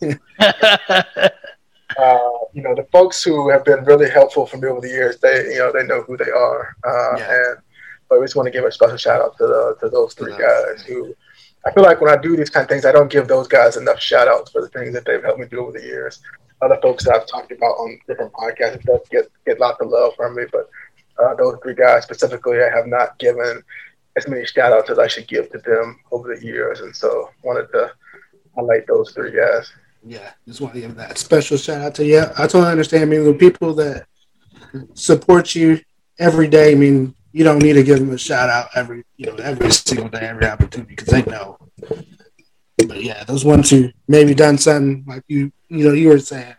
yeah. uh, you know, the folks who have been really helpful for me over the years, they, you know, they know who they are, uh, yeah. and but we just want to give a special shout out to the, to those three guys who. I feel like when I do these kind of things, I don't give those guys enough shout outs for the things that they've helped me do over the years. Other folks that I've talked about on different podcasts does get get lots of love from me, but uh, those three guys specifically, I have not given as many shout outs as I should give to them over the years. And so wanted to highlight those three guys. Yeah, just want to give that special shout out to you. I totally understand. I mean, the people that support you every day, I mean, you don't need to give them a shout out every, you know, every single day, every opportunity because they know. But yeah, those ones who maybe done something like you, you know, you were saying,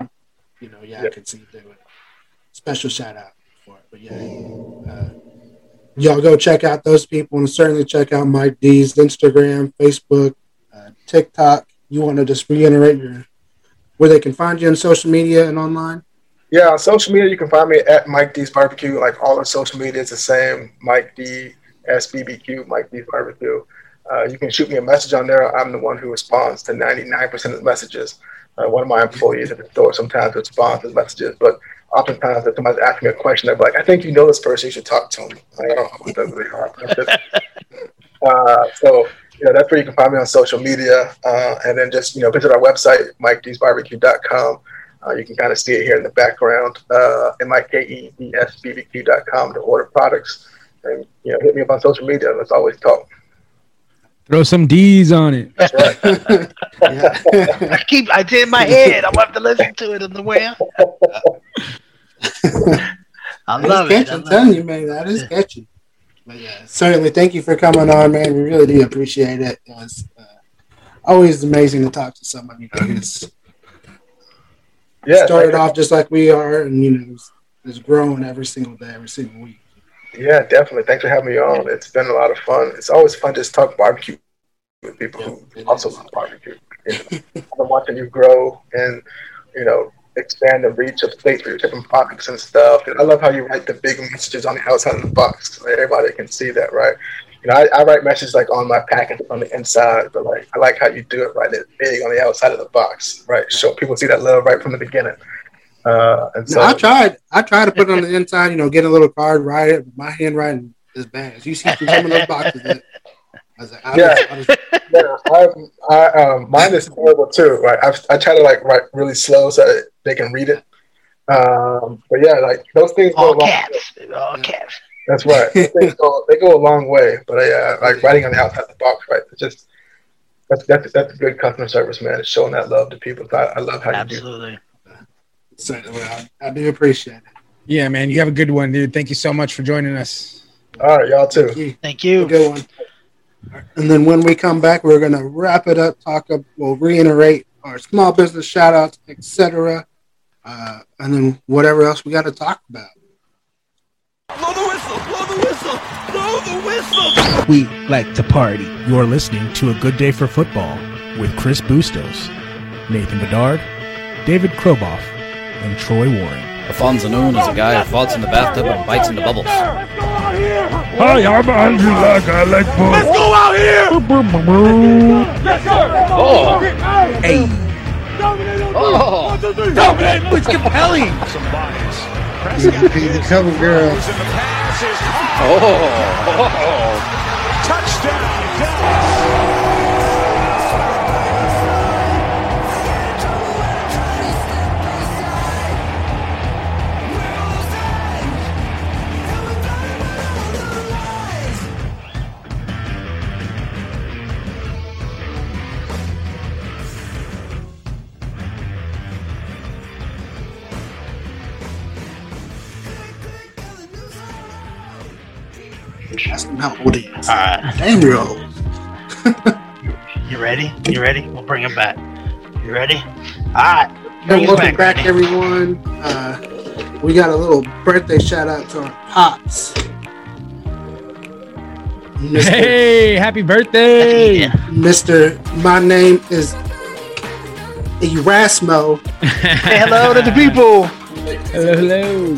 you know, yeah, yep. I can see do it. Special shout out for it. But yeah, uh, y'all go check out those people and certainly check out Mike D's Instagram, Facebook, uh, TikTok. You want to just reiterate your where they can find you on social media and online? Yeah, on social media you can find me at Mike D's Barbecue. Like all the social media is the same. Mike D SBBQ, Mike D's Barbecue. Uh, you can shoot me a message on there. I'm the one who responds to 99% of the messages. Uh, one of my employees at the store sometimes responds to the messages, but oftentimes if somebody's asking me a question, they're like, I think you know this person, you should talk to them. Like, I don't know what that really uh, so, you know, that's where you can find me on social media. Uh, and then just, you know, visit our website, MikeD'sBarbecue.com. Uh, you can kind of see it here in the background, uh, M-I-K-E-D-S-B-B-Q.com to order products. And, you know, hit me up on social media. Let's always talk. Throw some D's on it. I keep I did in my head. I'm gonna have to listen to it in the way. I love it. I'm telling you, man, that is catchy. But yeah, certainly, thank you for coming on, man. We really do appreciate it. It's uh, always amazing to talk to someone you know who's yeah, started off just like we are, and you know, has grown every single day, every single week. Yeah, definitely. Thanks for having me on. It's been a lot of fun. It's always fun to just talk barbecue with people yeah, who also love barbecue. You know, I've been watching you grow and, you know, expand the reach of states for your different products and stuff. And I love how you write the big messages on the outside of the box so everybody can see that, right? You know, I, I write messages like on my package on the inside, but like I like how you do it, right? It big on the outside of the box, right? So people see that love right from the beginning. Uh, and so No, I tried. I tried to put it on the inside, you know, get a little card, write it. My handwriting is bad. As you see through some of those boxes, that, I was like, I Yeah. was, I was, yeah, I, um, mine is horrible too. Right, I, I try to like write really slow so they can read it. Um, but yeah, like those things go a All long. caps. All caps. That's right. Go, they go a long way. But yeah, like writing on the outside of the box, right? It's just that's that's that's a good customer service, man. It's showing that love to people. I, I love how you do. Absolutely. so, well, I, I do appreciate it. Yeah, man. You have a good one, dude. Thank you so much for joining us. All right, y'all too. Thank you. Thank A you. good one. And then when we come back, we're going to wrap it up, talk, up, we'll reiterate our small business shout outs, etc. Uh, and then whatever else we got to talk about. Blow the whistle! Blow the whistle! Blow the whistle! We like to party. You're listening to A Good Day for Football with Chris Bustos, Nathan Bedard, David Kroboff, and Troy Warren. Alfonso Noon is a guy who falls in the bathtub and bites into bubbles. Hi, I'm Andrew like I like Let's go out here! Oh! Hey, Oh! Dominate! it's compelling. Some the cover girl. Oh! Touchdown! Dallas! Ask him how old he is. All right. Damn, you're old. You ready? You ready? We'll bring him back. You ready? All right. Hey, Bring welcome back, back, everyone. Uh, we got a little birthday shout out to our pops. Mr. Hey, happy birthday. Yeah. Mr. My name is Erasmo. Say hello to the people. Hello, hello.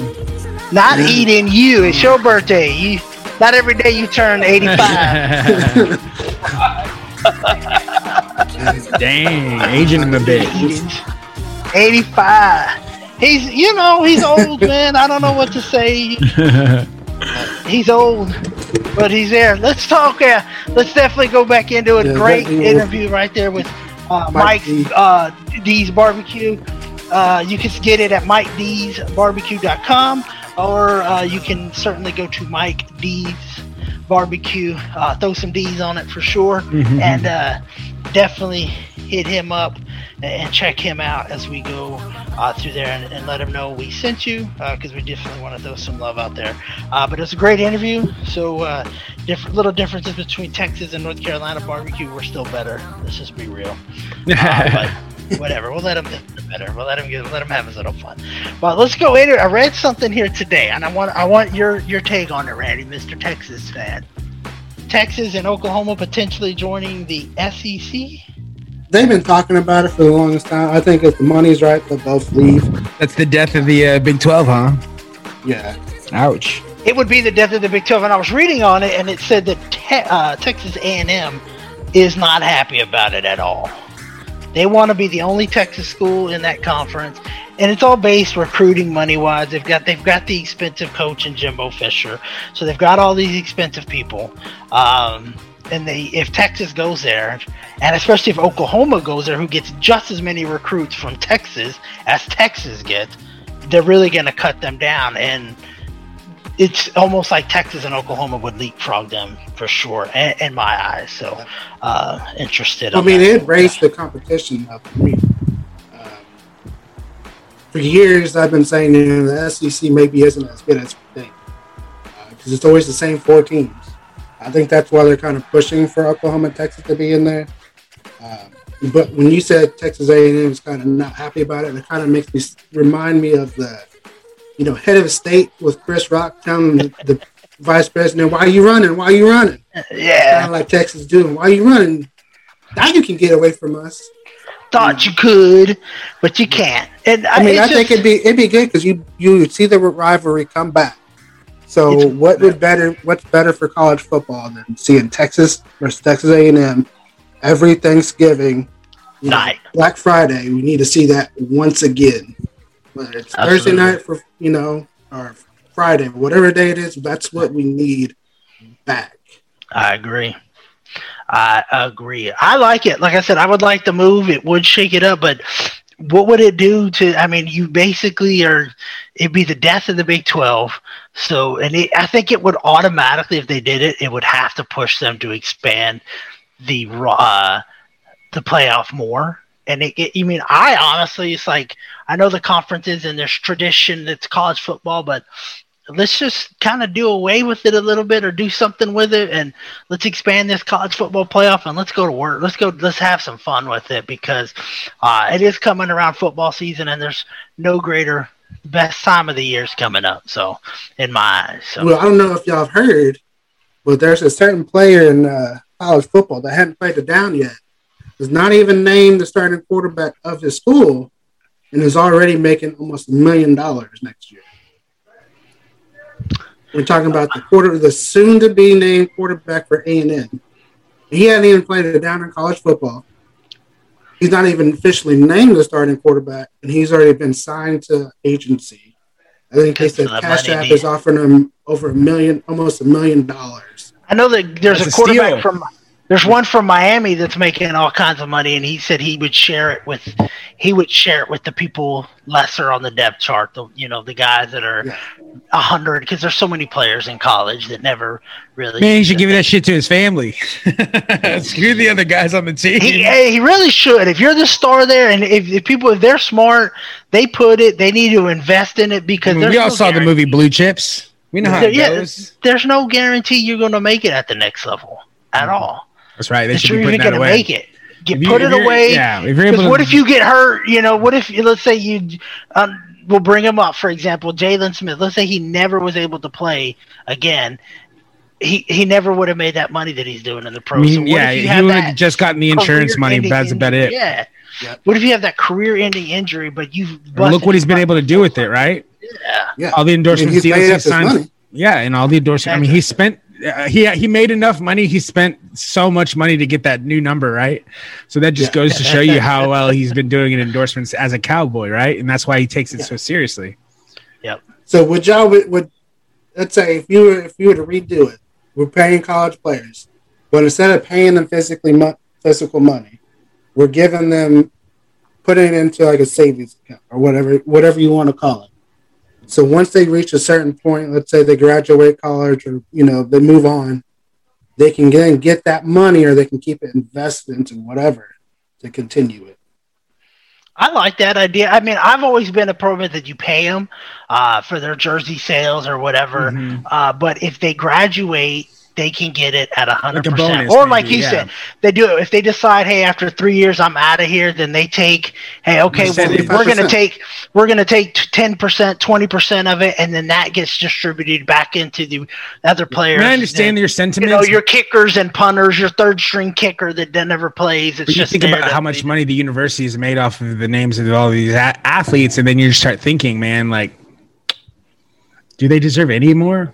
Not eating you. It's your birthday. You. Not every day you turn 85. Dang, aging him a bit. 85. He's, you know, he's old, man. I don't know what to say. He's old, but he's there. Let's talk. Uh, let's definitely go back into a Yeah, great interview right there with uh, Mike Mike D. uh, D's Barbecue. Uh, you can get it at MikeD'sBarbecue.com, or uh, you can certainly go to Mike D's Barbecue. Uh, throw some D's on it for sure, Mhm. and uh, definitely hit him up and check him out as we go uh, through there and, and let him know we sent you because we definitely want to throw some love out there. Uh, but it's a great interview. So uh, different little differences between Texas and North Carolina barbecue. We're still better. Let's just be real. Uh, but whatever. We'll let him do better. We'll let him get, let him have his little fun. But let's go in. I read something here today, and I want I want your your take on it, Randy, Mr. Texas fan. Texas and Oklahoma potentially joining the SEC. They've been talking about it for the longest time. I think if the money's right, they'll both leave. That's the death of the uh, Big 12, huh? Yeah. Ouch. It would be the death of the Big 12, and I was reading on it, and it said that te- uh, Texas A&M is not happy about it at all. They want to be the only Texas school in that conference, and it's all based recruiting money wise. They've got they've got the expensive coach in Jimbo Fisher, so they've got all these expensive people. Um, and they if Texas goes there, and especially if Oklahoma goes there, who gets just as many recruits from Texas as Texas gets, they're really going to cut them down and it's almost like Texas and Oklahoma would leapfrog them for sure, in, in my eyes. So, uh, interested. I mean, it raised the competition up for me. Um, for years, I've been saying you know, the SEC maybe isn't as good as we think because it's always the same four teams. I think that's why they're kind of pushing for Oklahoma and Texas to be in there. Um, but when you said Texas A&M is kind of not happy about it, it kind of makes me remind me of the, you know, head of state with Chris Rock telling the, the vice president, "Why are you running? Why are you running?" Kind Yeah, of like Texas doing. Why are you running? Now you can get away from us. thought you could, but you can't. And I mean, I think it'd be it'd be good because you you would see the rivalry come back. So what would better what's better for college football than seeing Texas versus Texas A and M every Thanksgiving you know, Night. Black Friday? We need to see that once again. Whether it's Absolutely. Thursday night for you know or Friday, whatever day it is, that's what we need back. I agree. I agree. I like it. Like I said, I would like the move. It would shake it up, but what would it do to? I mean, you basically are. It'd be the death of the Big Twelve. So, and it, I think it would automatically, if they did it, it would have to push them to expand the uh, the playoff more. And it, it, you mean I honestly, it's like I know the conferences and there's tradition that's college football, but let's just kind of do away with it a little bit or do something with it and let's expand this college football playoff and let's go to work let's go let's have some fun with it because uh, it is coming around football season and there's no greater best time of the year is coming up so in my eyes so Well, I don't know if y'all have heard, but there's a certain player in uh, college football that hadn't played the down yet. Is not even named the starting quarterback of his school, and is already making almost a million dollars next year. We're talking about the quarter, the soon-to-be named quarterback for A and M. He hadn't even played a down in college football. He's not even officially named the starting quarterback, and he's already been signed to agency. I think they said the Cash money App needed. is offering him over a million, almost a million dollars. I know that there's That's a a quarterback steal. from there's one from Miami that's making all kinds of money, and he said he would share it with he would share it with the people lesser on the depth chart. The you know the guys that are a hundred because there's so many players in college that never really. Man, he should give that shit to his family. Screw the other guys on the team. He, he really should. If you're the star there, and if, if people if they're smart, they put it. They need to invest in it I because mean, there's we all no saw the movie Blue Chips. We know how There- it yeah, goes. there's no guarantee you're going to make it at the next level at mm-hmm. all. That's right. They that you're be even going to make it. You you- put it away. Yeah, if you're Because to. what if you get hurt? You know, what if let's say you, um, we'll bring him up for example, Jaylon Smith. Let's say he never was able to play again. He he never would have made that money that he's doing in the pros. So mean, what yeah, you he would have just gotten the insurance money. career-ending That's about it. Yeah. Yeah. What if you have that career-ending injury, but you've look what he's been able to do with it, right? Yeah. Yeah, All the I mean, endorsements he's he signed. Yeah, and all the endorsements. I mean, he spent. Uh, he he made enough money. He spent so much money to get that new number, right? So that just Yeah. goes to show you how well he's been doing in endorsements as a cowboy, right? And that's why he takes it so seriously. Yep. So would y'all would, would let's say if you were if you were to redo it, we're paying college players, but instead of paying them physically mo- physical money, we're giving them putting it into like a savings account or whatever whatever you want to call it. So once they reach a certain point, let's say they graduate college or you know they move on, they can then get that money or they can keep it invested into whatever to continue it. I like that idea. I mean, I've always been a proponent that you pay them uh, for their jersey sales or whatever. Mhm. Uh, but if they graduate, they can get it at a hundred Like a percent. bonus, Or like maybe, you yeah. said, they do it. If they decide, hey, after three years I'm out of here, then they take, hey, okay, well, we're gonna take we're gonna take ten percent, twenty percent of it, and then that gets distributed back into the other players. I understand And, your you sentiments. know, your kickers and punters, your third string kicker that never plays. It's But you just think about how much money the university has made off of the names of all these a- athletes, and then you start thinking, man, like, do they deserve any more?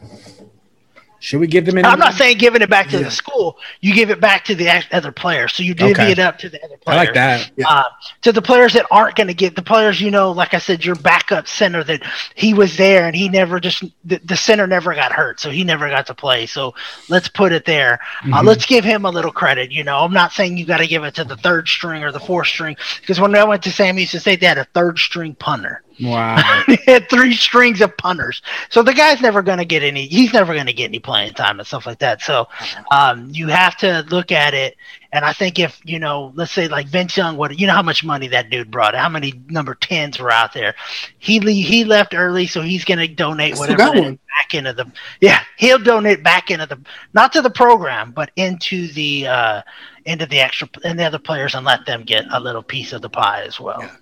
Should we give them any? I'm not saying giving it back to Yeah. the school. You give it back to the other players. So you divvy Okay. it up to the other I players. like that. Uh, to the players that aren't going to get the players, you know, like I said, your backup center that he was there and he never just the, the center never got hurt, so he never got to play. So let's put it there. Uh, Mhm. let's give him a little credit. You know, I'm not saying you got to give it to the third string or the fourth string because when I went to Sam Houston State, they had a third string punter. Wow. they had three strings of punters. So the guy's never going to get any. He's never going to get any playing time and stuff like that. So um, you have to look at it. And I think if you know, let's say like Vince Young, what you know how much money that dude brought, how many number tens were out there. He he left early, so he's going to donate whatever got that one. is back into the. Yeah, he'll donate back into the not to the program, but into the uh, into the extra and the other players, and let them get a little piece of the pie as well. Yeah.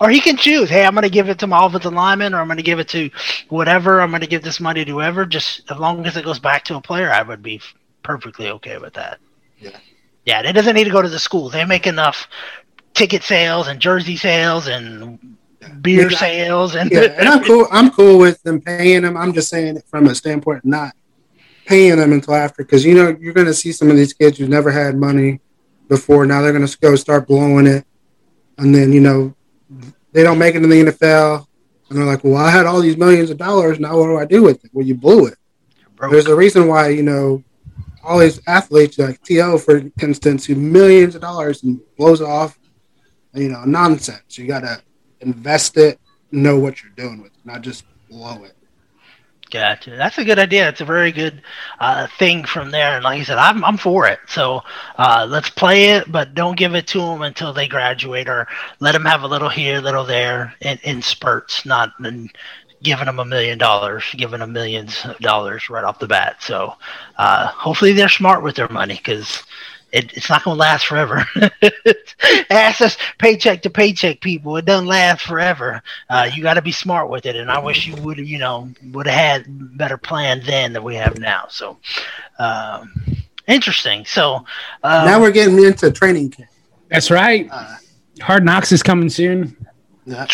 Or he can choose, hey, I'm going to give it to my offensive lineman, or I'm going to give it to whatever. I'm going to give this money to whoever. Just as long as it goes back to a player, I would be perfectly okay with that. Yeah. Yeah, it doesn't need to go to the school. They make enough ticket sales and jersey sales and beer Yeah. sales and Yeah, and I'm cool. I'm cool with them paying them. I'm just saying it from a standpoint not paying them until after, because you know you're going to see some of these kids who've never had money before. Now they're going to go start blowing it, and then you know they don't make it in the NFL, and they're like, "Well, I had all these millions of dollars. Now what do I do with it?" Well, you blew it. There's a reason why you know all these athletes like To, for instance, who millions of dollars and blows it off. You know, nonsense. You gotta invest it, know what you're doing with it, not just blow it. Gotcha. That's a good idea. It's a very good uh, thing from there. And like I said, I'm I'm for it. So uh, let's play it, but don't give it to them until they graduate, or let them have a little here, little there, in, in spurts, not in giving them a million dollars, giving them millions of dollars right off the bat. So uh, hopefully they're smart with their money because it, it's not going to last forever. Ask us paycheck to paycheck, people. It doesn't last forever. Uh, you got to be smart with it, and I wish you would, you know, would have had better plan then than we have now. So, um, interesting. So um, now we're getting into training camp. That's right. Uh, Hard Knocks is coming soon. yeah.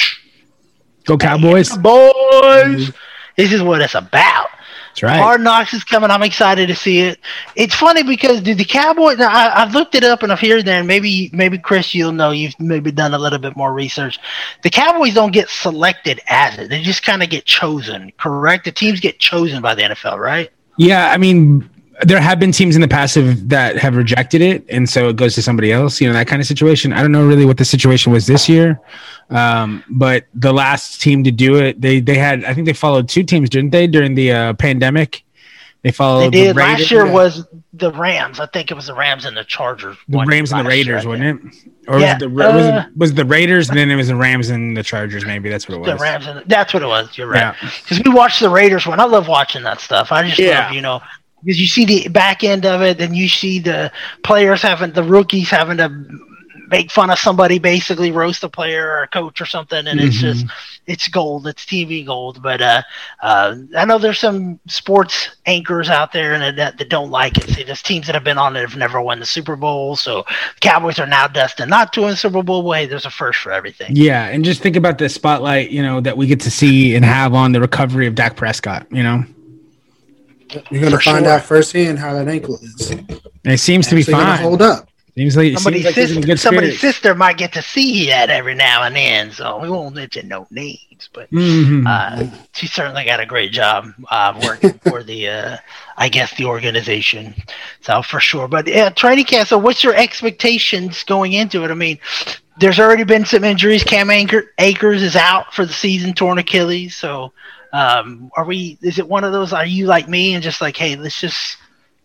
Go Cowboys. boys. This is what it's about. That's right. Hard Knocks is coming. I'm excited to see it. It's funny because do the Cowboys? Now, I, I've looked it up and I've heard there. And maybe, maybe Chris, you'll know. You've maybe done a little bit more research. The Cowboys don't get selected as it. They just kind of get chosen. Correct? The teams get chosen by the NFL, right? Yeah, I mean, there have been teams in the past have, that have rejected it, and so it goes to somebody else. You know that kind of situation. I don't know really what the situation was this year, um, but the last team to do it, they they had. I think they followed two teams, didn't they, during the uh, pandemic? They followed. They did. the Raiders, Last year was the Rams. I think it was the Rams and the Chargers. the Rams and the last year, Raiders, I wasn't it? Or Yeah, was, it the, Ra- was, uh, it, was it the Raiders, and then it was the Rams and the Chargers. Maybe that's what it was. The Rams and that's what it was. You're right. Yeah. Because we watched the Raiders one. I love watching that stuff. I just Yeah. love, you know, because you see the back end of it, then you see the players having the rookies having to make fun of somebody, basically roast a player or a coach or something, and it's just it's gold. It's TV gold. But uh, uh, I know there's some sports anchors out there and that, that don't like it. See, there's teams that have been on it have never won the Super Bowl, so Cowboys are now destined not to win the Super Bowl. Hey, there's a first for everything. Yeah, and just think about the spotlight, you know, that we get to see and have on the recovery of Dak Prescott. You know, You're gonna find sure. out firsthand how that ankle is. and it seems to be Actually gonna fine. hold up. Seems like, Somebody's, seems like sister, good somebody's sister might get to see that every now and then, so we won't mention no names. But Mhm. uh, she certainly got a great job uh, working for the, uh, I guess, the organization. So for sure. But yeah, training camp. So what's your expectations going into it? I mean, there's already been some injuries. Cam Anchor, Akers is out for the season, torn Achilles. So um, are we? Is it one of those? Are you like me and just like, hey, let's just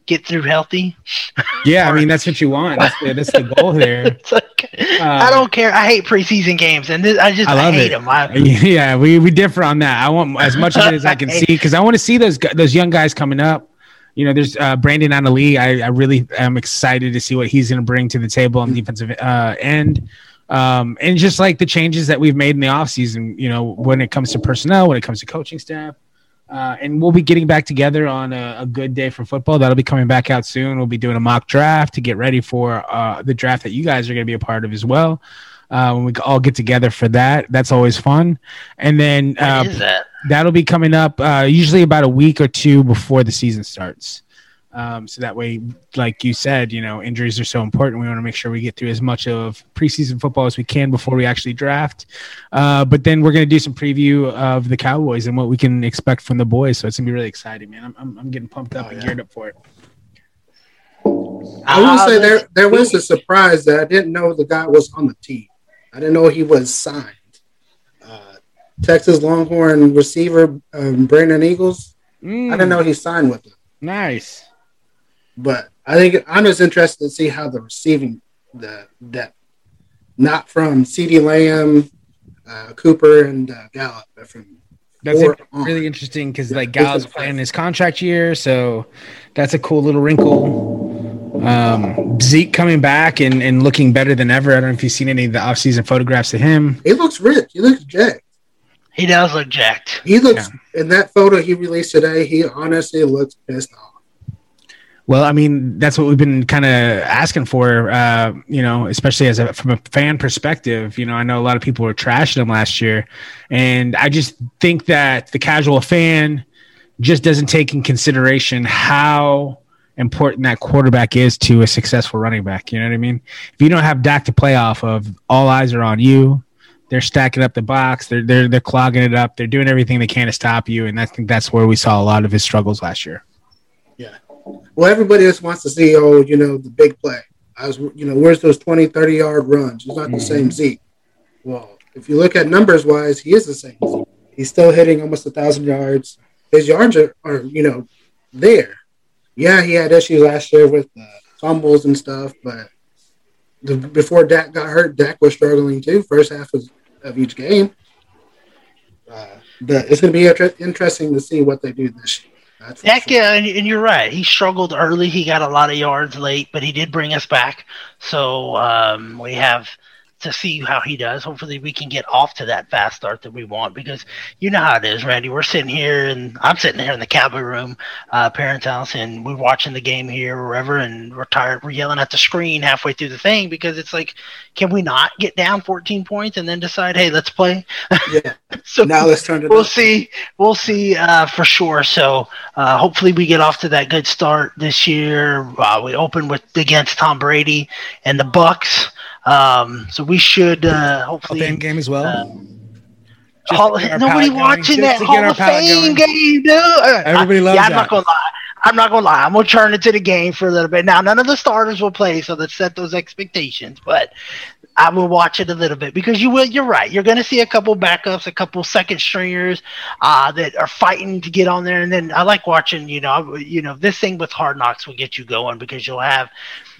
get through healthy? yeah, I mean that's what you want. That's the, that's the goal there. It's like, I don't care. I hate preseason games, and this, I just I I, hate it. them. I, Yeah, we, we differ on that. I want as much of it as I can see because I want to see those those young guys coming up. You know, there's uh, Bradlee Anae. I, I really am excited to see what he's going to bring to the table on the defensive uh, end. Um, and just like the changes that we've made in the offseason, you know, when it comes to personnel, when it comes to coaching staff. Uh, and we'll be getting back together on a, a good day for football. That'll be coming back out soon. We'll be doing a mock draft to get ready for uh, the draft that you guys are going to be a part of as well. Uh, when we all get together for that, that's always fun. And then uh, that? that'll be coming up uh, usually about a week or two before the season starts. Um, so that way, like you said, you know, injuries are so important. We want to make sure we get through as much of preseason football as we can before we actually draft. Uh, but then we're going to do some preview of the Cowboys and what we can expect from the boys. So it's going to be really exciting, man. I'm, I'm, I'm getting pumped up Oh, and yeah. geared up for it. I will say there there was a surprise that I didn't know the guy was on the team. I didn't know he was signed. Uh, Texas Longhorn receiver um, Brennan Eagles. I didn't know he signed with them, Nice. But I think I'm just interested to see how the receiving the depth, not from CeeDee Lamb, uh, Cooper, and uh, Gallup, but from That's four it- on. really interesting because like This Gallup's is- playing his contract year, so that's a cool little wrinkle. Um, Zeke coming back and, and looking better than ever. I don't know if you've seen any of the offseason photographs of him. He looks rich. He looks jacked. He does look jacked. He looks in that photo he released today. He honestly looks pissed off. Well, I mean, that's what we've been kind of asking for, uh, you know, especially as a from a fan perspective. You know, I know a lot of people were trashing him last year, and I just think that the casual fan just doesn't take in consideration how important that quarterback is to a successful running back. You know what I mean? If you don't have Dak to play off of, all eyes are on you. they're stacking up the box. They're they're they're clogging it up. They're doing everything they can to stop you, and I think that's where we saw a lot of his struggles last year. Yeah. Well, everybody just wants to see, oh, you know, the big play. I was, you know, where's those 20, 30 yard runs? He's not the same Zeke. Well, if you look at numbers wise, he is the same He's still hitting almost a thousand yards. His yards are, are, you know, there. Yeah, he had issues last year with uh, fumbles and stuff, but the, before Dak got hurt, Dak was struggling too. First half of, of each game. Uh, but it's going to be inter- interesting to see what they do this year. That's for Dak, sure. yeah, and, and you're right. He struggled early. He got a lot of yards late, but he did bring us back. So um, we have to see how he does. Hopefully, we can get off to that fast start that we want because you know how it is, Randy. We're sitting here, and I'm sitting here in the cowboy room, uh, parents' house, and we're watching the game here wherever, and we're tired. We're yelling at the screen halfway through the thing because it's like, can we not get down 14 points and then decide, hey, let's play? Yeah. so Now let's turn it we'll see. We'll see uh, for sure. So uh, hopefully we get off to that good start this year. Uh, we open with against Tom Brady and the Bucs. Um, so we should uh, Hall of hopefully. Fame game as well. uh, Hall, to get our nobody palate going. watching that Hall of Fame going. game, dude. Uh, Everybody I- loves Yeah, I'm that. not gonna lie. I'm not gonna lie. I'm gonna turn it to the game for a little bit. Now, none of the starters will play, so let's set those expectations. But I will watch it a little bit because you will. You're right. You're going to see a couple backups, a couple second stringers uh, that are fighting to get on there. And then I like watching. You know, you know, this thing with Hard Knocks will get you going because you'll have,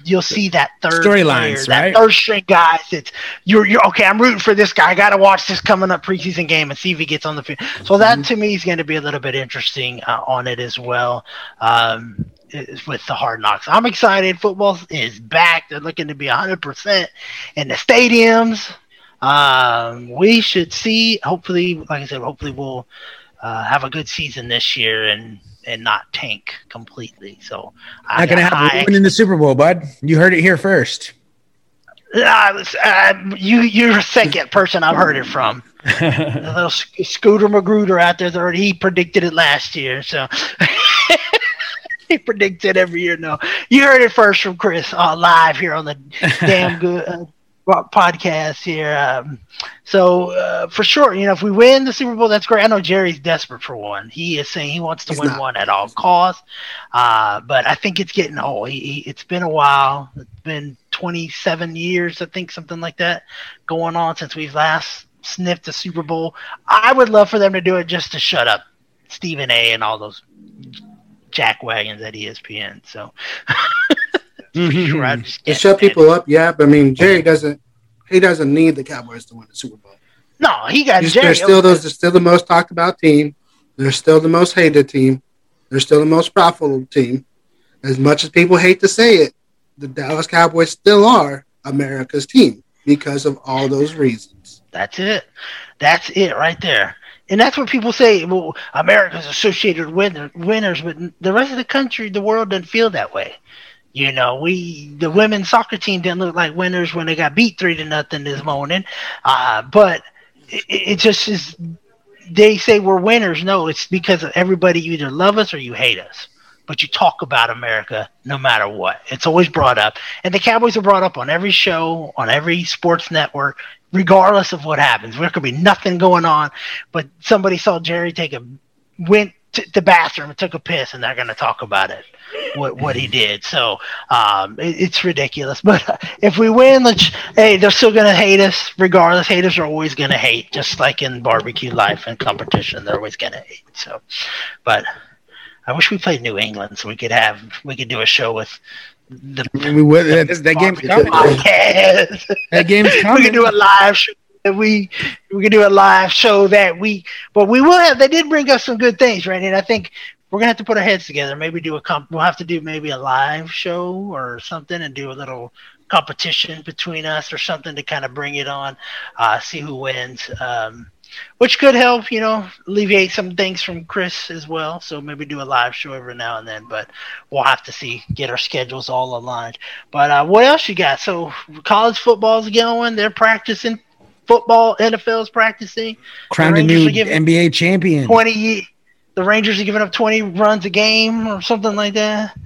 you'll see that third Storylines, right? That third string guys. It's you're you're okay. I'm rooting for this guy. I got to watch this coming up preseason game and see if he gets on the field. So that to me is going to be a little bit interesting uh, on it as well. Um, with the hard knocks. I'm excited. Football is back. They're looking to be 100% in the stadiums. Um, we should see, hopefully, like I said, hopefully we'll uh, have a good season this year and and not tank completely. So I Not gonna got happen. high winning the Super Bowl, bud. You heard it here first. Uh, uh, you you're the second person I've heard it from. the little Sc- Scooter Magruder out there, already he predicted it last year, so he predicts it every year. No, you heard it first from Chris uh, live here on the damn good uh, podcast here. Um, so uh, for sure, you know, if we win the Super Bowl, that's great. I know Jerry's desperate for one. He is saying he wants to He's win not. one at all costs. Uh, but I think it's getting old. He, he, it's been a while. It's been 27 years, I think, something like that, going on since we've last sniffed the Super Bowl. I would love for them to do it just to shut up Stephen A. and all those jack wagons at ESPN. So for mm-hmm. sure, I'd just shut that. people up, yeah. But I mean, Jerry doesn't. He doesn't need the Cowboys to win the Super Bowl. No, he got He's- Jerry. they're still those. They're still the most talked about team. They're still the most hated team. They're still the most profitable team. As much as people hate to say it, the Dallas Cowboys still are America's team because of all those reasons. That's it. That's it right there. And that's what people say. Well, America's associated with winners, but the rest of the country, the world doesn't feel that way. You know, we the women's soccer team didn't look like winners when they got beat three to nothing this morning. Uh, but it, it just is. They say we're winners. No, it's because everybody you either love us or you hate us. But you talk about America no matter what. It's always brought up, and the Cowboys are brought up on every show, on every sports network, regardless of what happens. There could be nothing going on, but somebody saw Jerry take a went to the bathroom and took a piss, and they're going to talk about it, what what he did. So um, it, it's ridiculous. But if we win, let's hey, they're still going to hate us regardless. Haters are always going to hate, just like in barbecue life and competition, they're always going to hate. So, but I wish we played New England so we could have we could do a show with the I mean, we would, that, that game's coming. podcast. That game's we can do a live show. That we we can do a live show that week, but we will have. They did bring us some good things, right? And I think we're gonna have to put our heads together. Maybe do a comp. We'll have to do maybe a live show or something, and do a little competition between us or something to kind of bring it on. Uh, see who wins. Um, which could help, you know, alleviate some things from Chris as well. So maybe do a live show every now and then, but we'll have to see, get our schedules all aligned. But uh, what else you got? So college football's going. They're practicing football. NFL's practicing. Crowned a new NBA champion. Twenty. The Rangers are giving up twenty runs a game or something like that.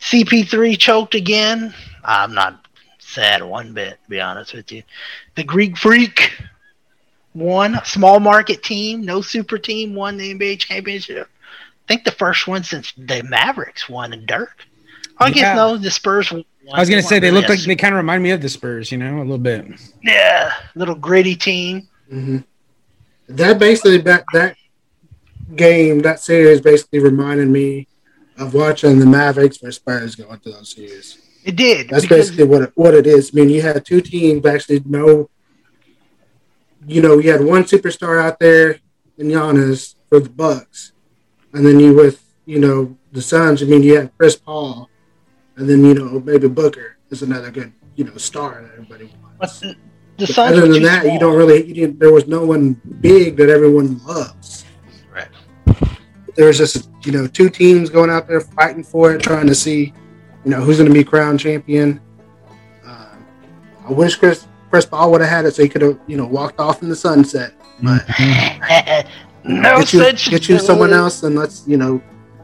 CP3 choked again. I'm not sad one bit, to be honest with you. The Greek Freak one small market team, no super team, won the NBA championship. I think the first one since the Mavericks won and Dirk. I Yeah. guess no, the Spurs. Won. I was gonna say they look like they kind of remind me of the Spurs, you know, a little bit. yeah, little gritty team. hmm That basically that that game that series basically reminded me of watching the Mavericks versus Spurs go into those series. It did. That's basically what it, what it is. I mean, you had two teams actually know. You know, you had one superstar out there in Giannis for the Bucks, and then you with you know the Suns. I mean, you had Chris Paul, and then you know maybe Booker is another good you know star that everybody wants. but the But other than too that, you don't really. You didn't, there was no one big that everyone loves. Right. There was just you know two teams going out there fighting for it, trying to see you know who's going to be crowned champion. Um, I wish Chris Chris Paul would have had it so he could have you know walked off in the sunset. But no get you, such get you someone else and let's you know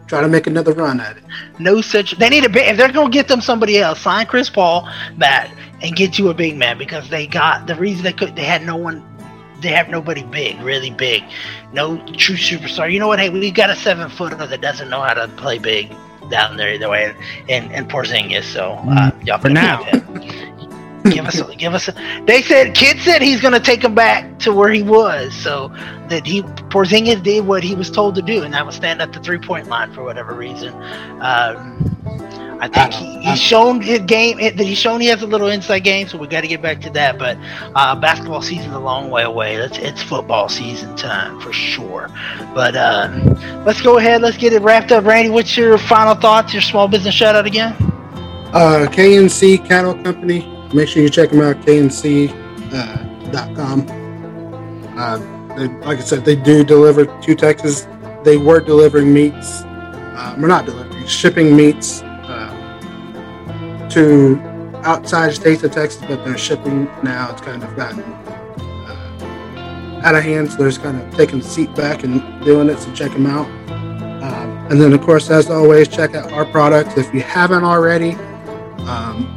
try to make another run at it. No such. They need a big. If they're gonna get them somebody else, sign Chris Paul back and get you a big man because they got the reason they could. They had no one. They have nobody big, really big, no true superstar. You know what? Hey, we got a seven footer that doesn't know how to play big down there either way, and and Porzingis. So uh, y'all For can now. Give us, a, give us. A, they said, Kidd said he's gonna take him back to where he was, so that he Porzingis did what he was told to do, and that was stand at the three point line for whatever reason. Um, I think he, he's shown his game that he's shown he has a little inside game, so we got to get back to that. But uh, basketball season's a long way away. It's, it's football season time for sure. But um, let's go ahead. Let's get it wrapped up. Randy, what's your final thoughts? Your small business shout out again? Uh, KNC Cattle Company. Make sure you check them out. KNC.com. Uh, they, like I said, they do deliver to Texas. They were delivering meats. Uh, we're not delivering, shipping meats uh, to outside states of Texas, but they're shipping now. It's kind of gotten uh, out of hand, so they're just kind of taking the seat back and doing it. So check them out. Um, and then, of course, as always, check out our products if you haven't already. Um,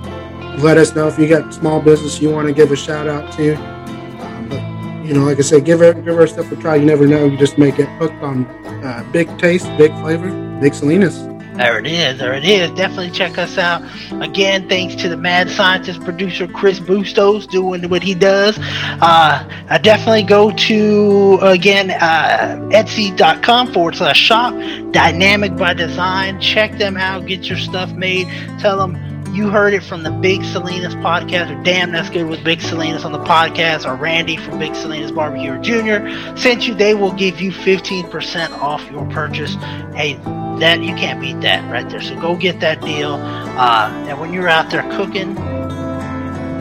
let us know if you got small business you want to give a shout out to. Um, but you know, like I said, give give our stuff a try. You never know. You just may get hooked on uh, big taste, big flavor, big Salinas. There it is. There it is. Definitely check us out. Again, thanks to the mad scientist producer Chris Bustos doing what he does. Uh, I definitely go to, again, uh, etsy.com forward slash shop, dynamic by design. Check them out. Get your stuff made. Tell them you heard it from the Big Salinas podcast, or damn, that's good with Big Salinas on the podcast, or Randy from Big Salinas Barbecue Junior sent you. They will give you 15% off your purchase. Hey, that you can't beat that right there. So go get that deal. Uh, and when you're out there cooking,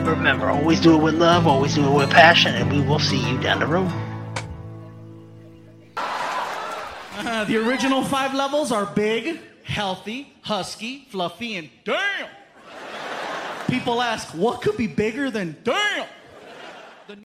remember always do it with love, always do it with passion, and we will see you down the road. Uh, the original five levels are big, healthy, husky, fluffy, and damn. People ask, what could be bigger than damn?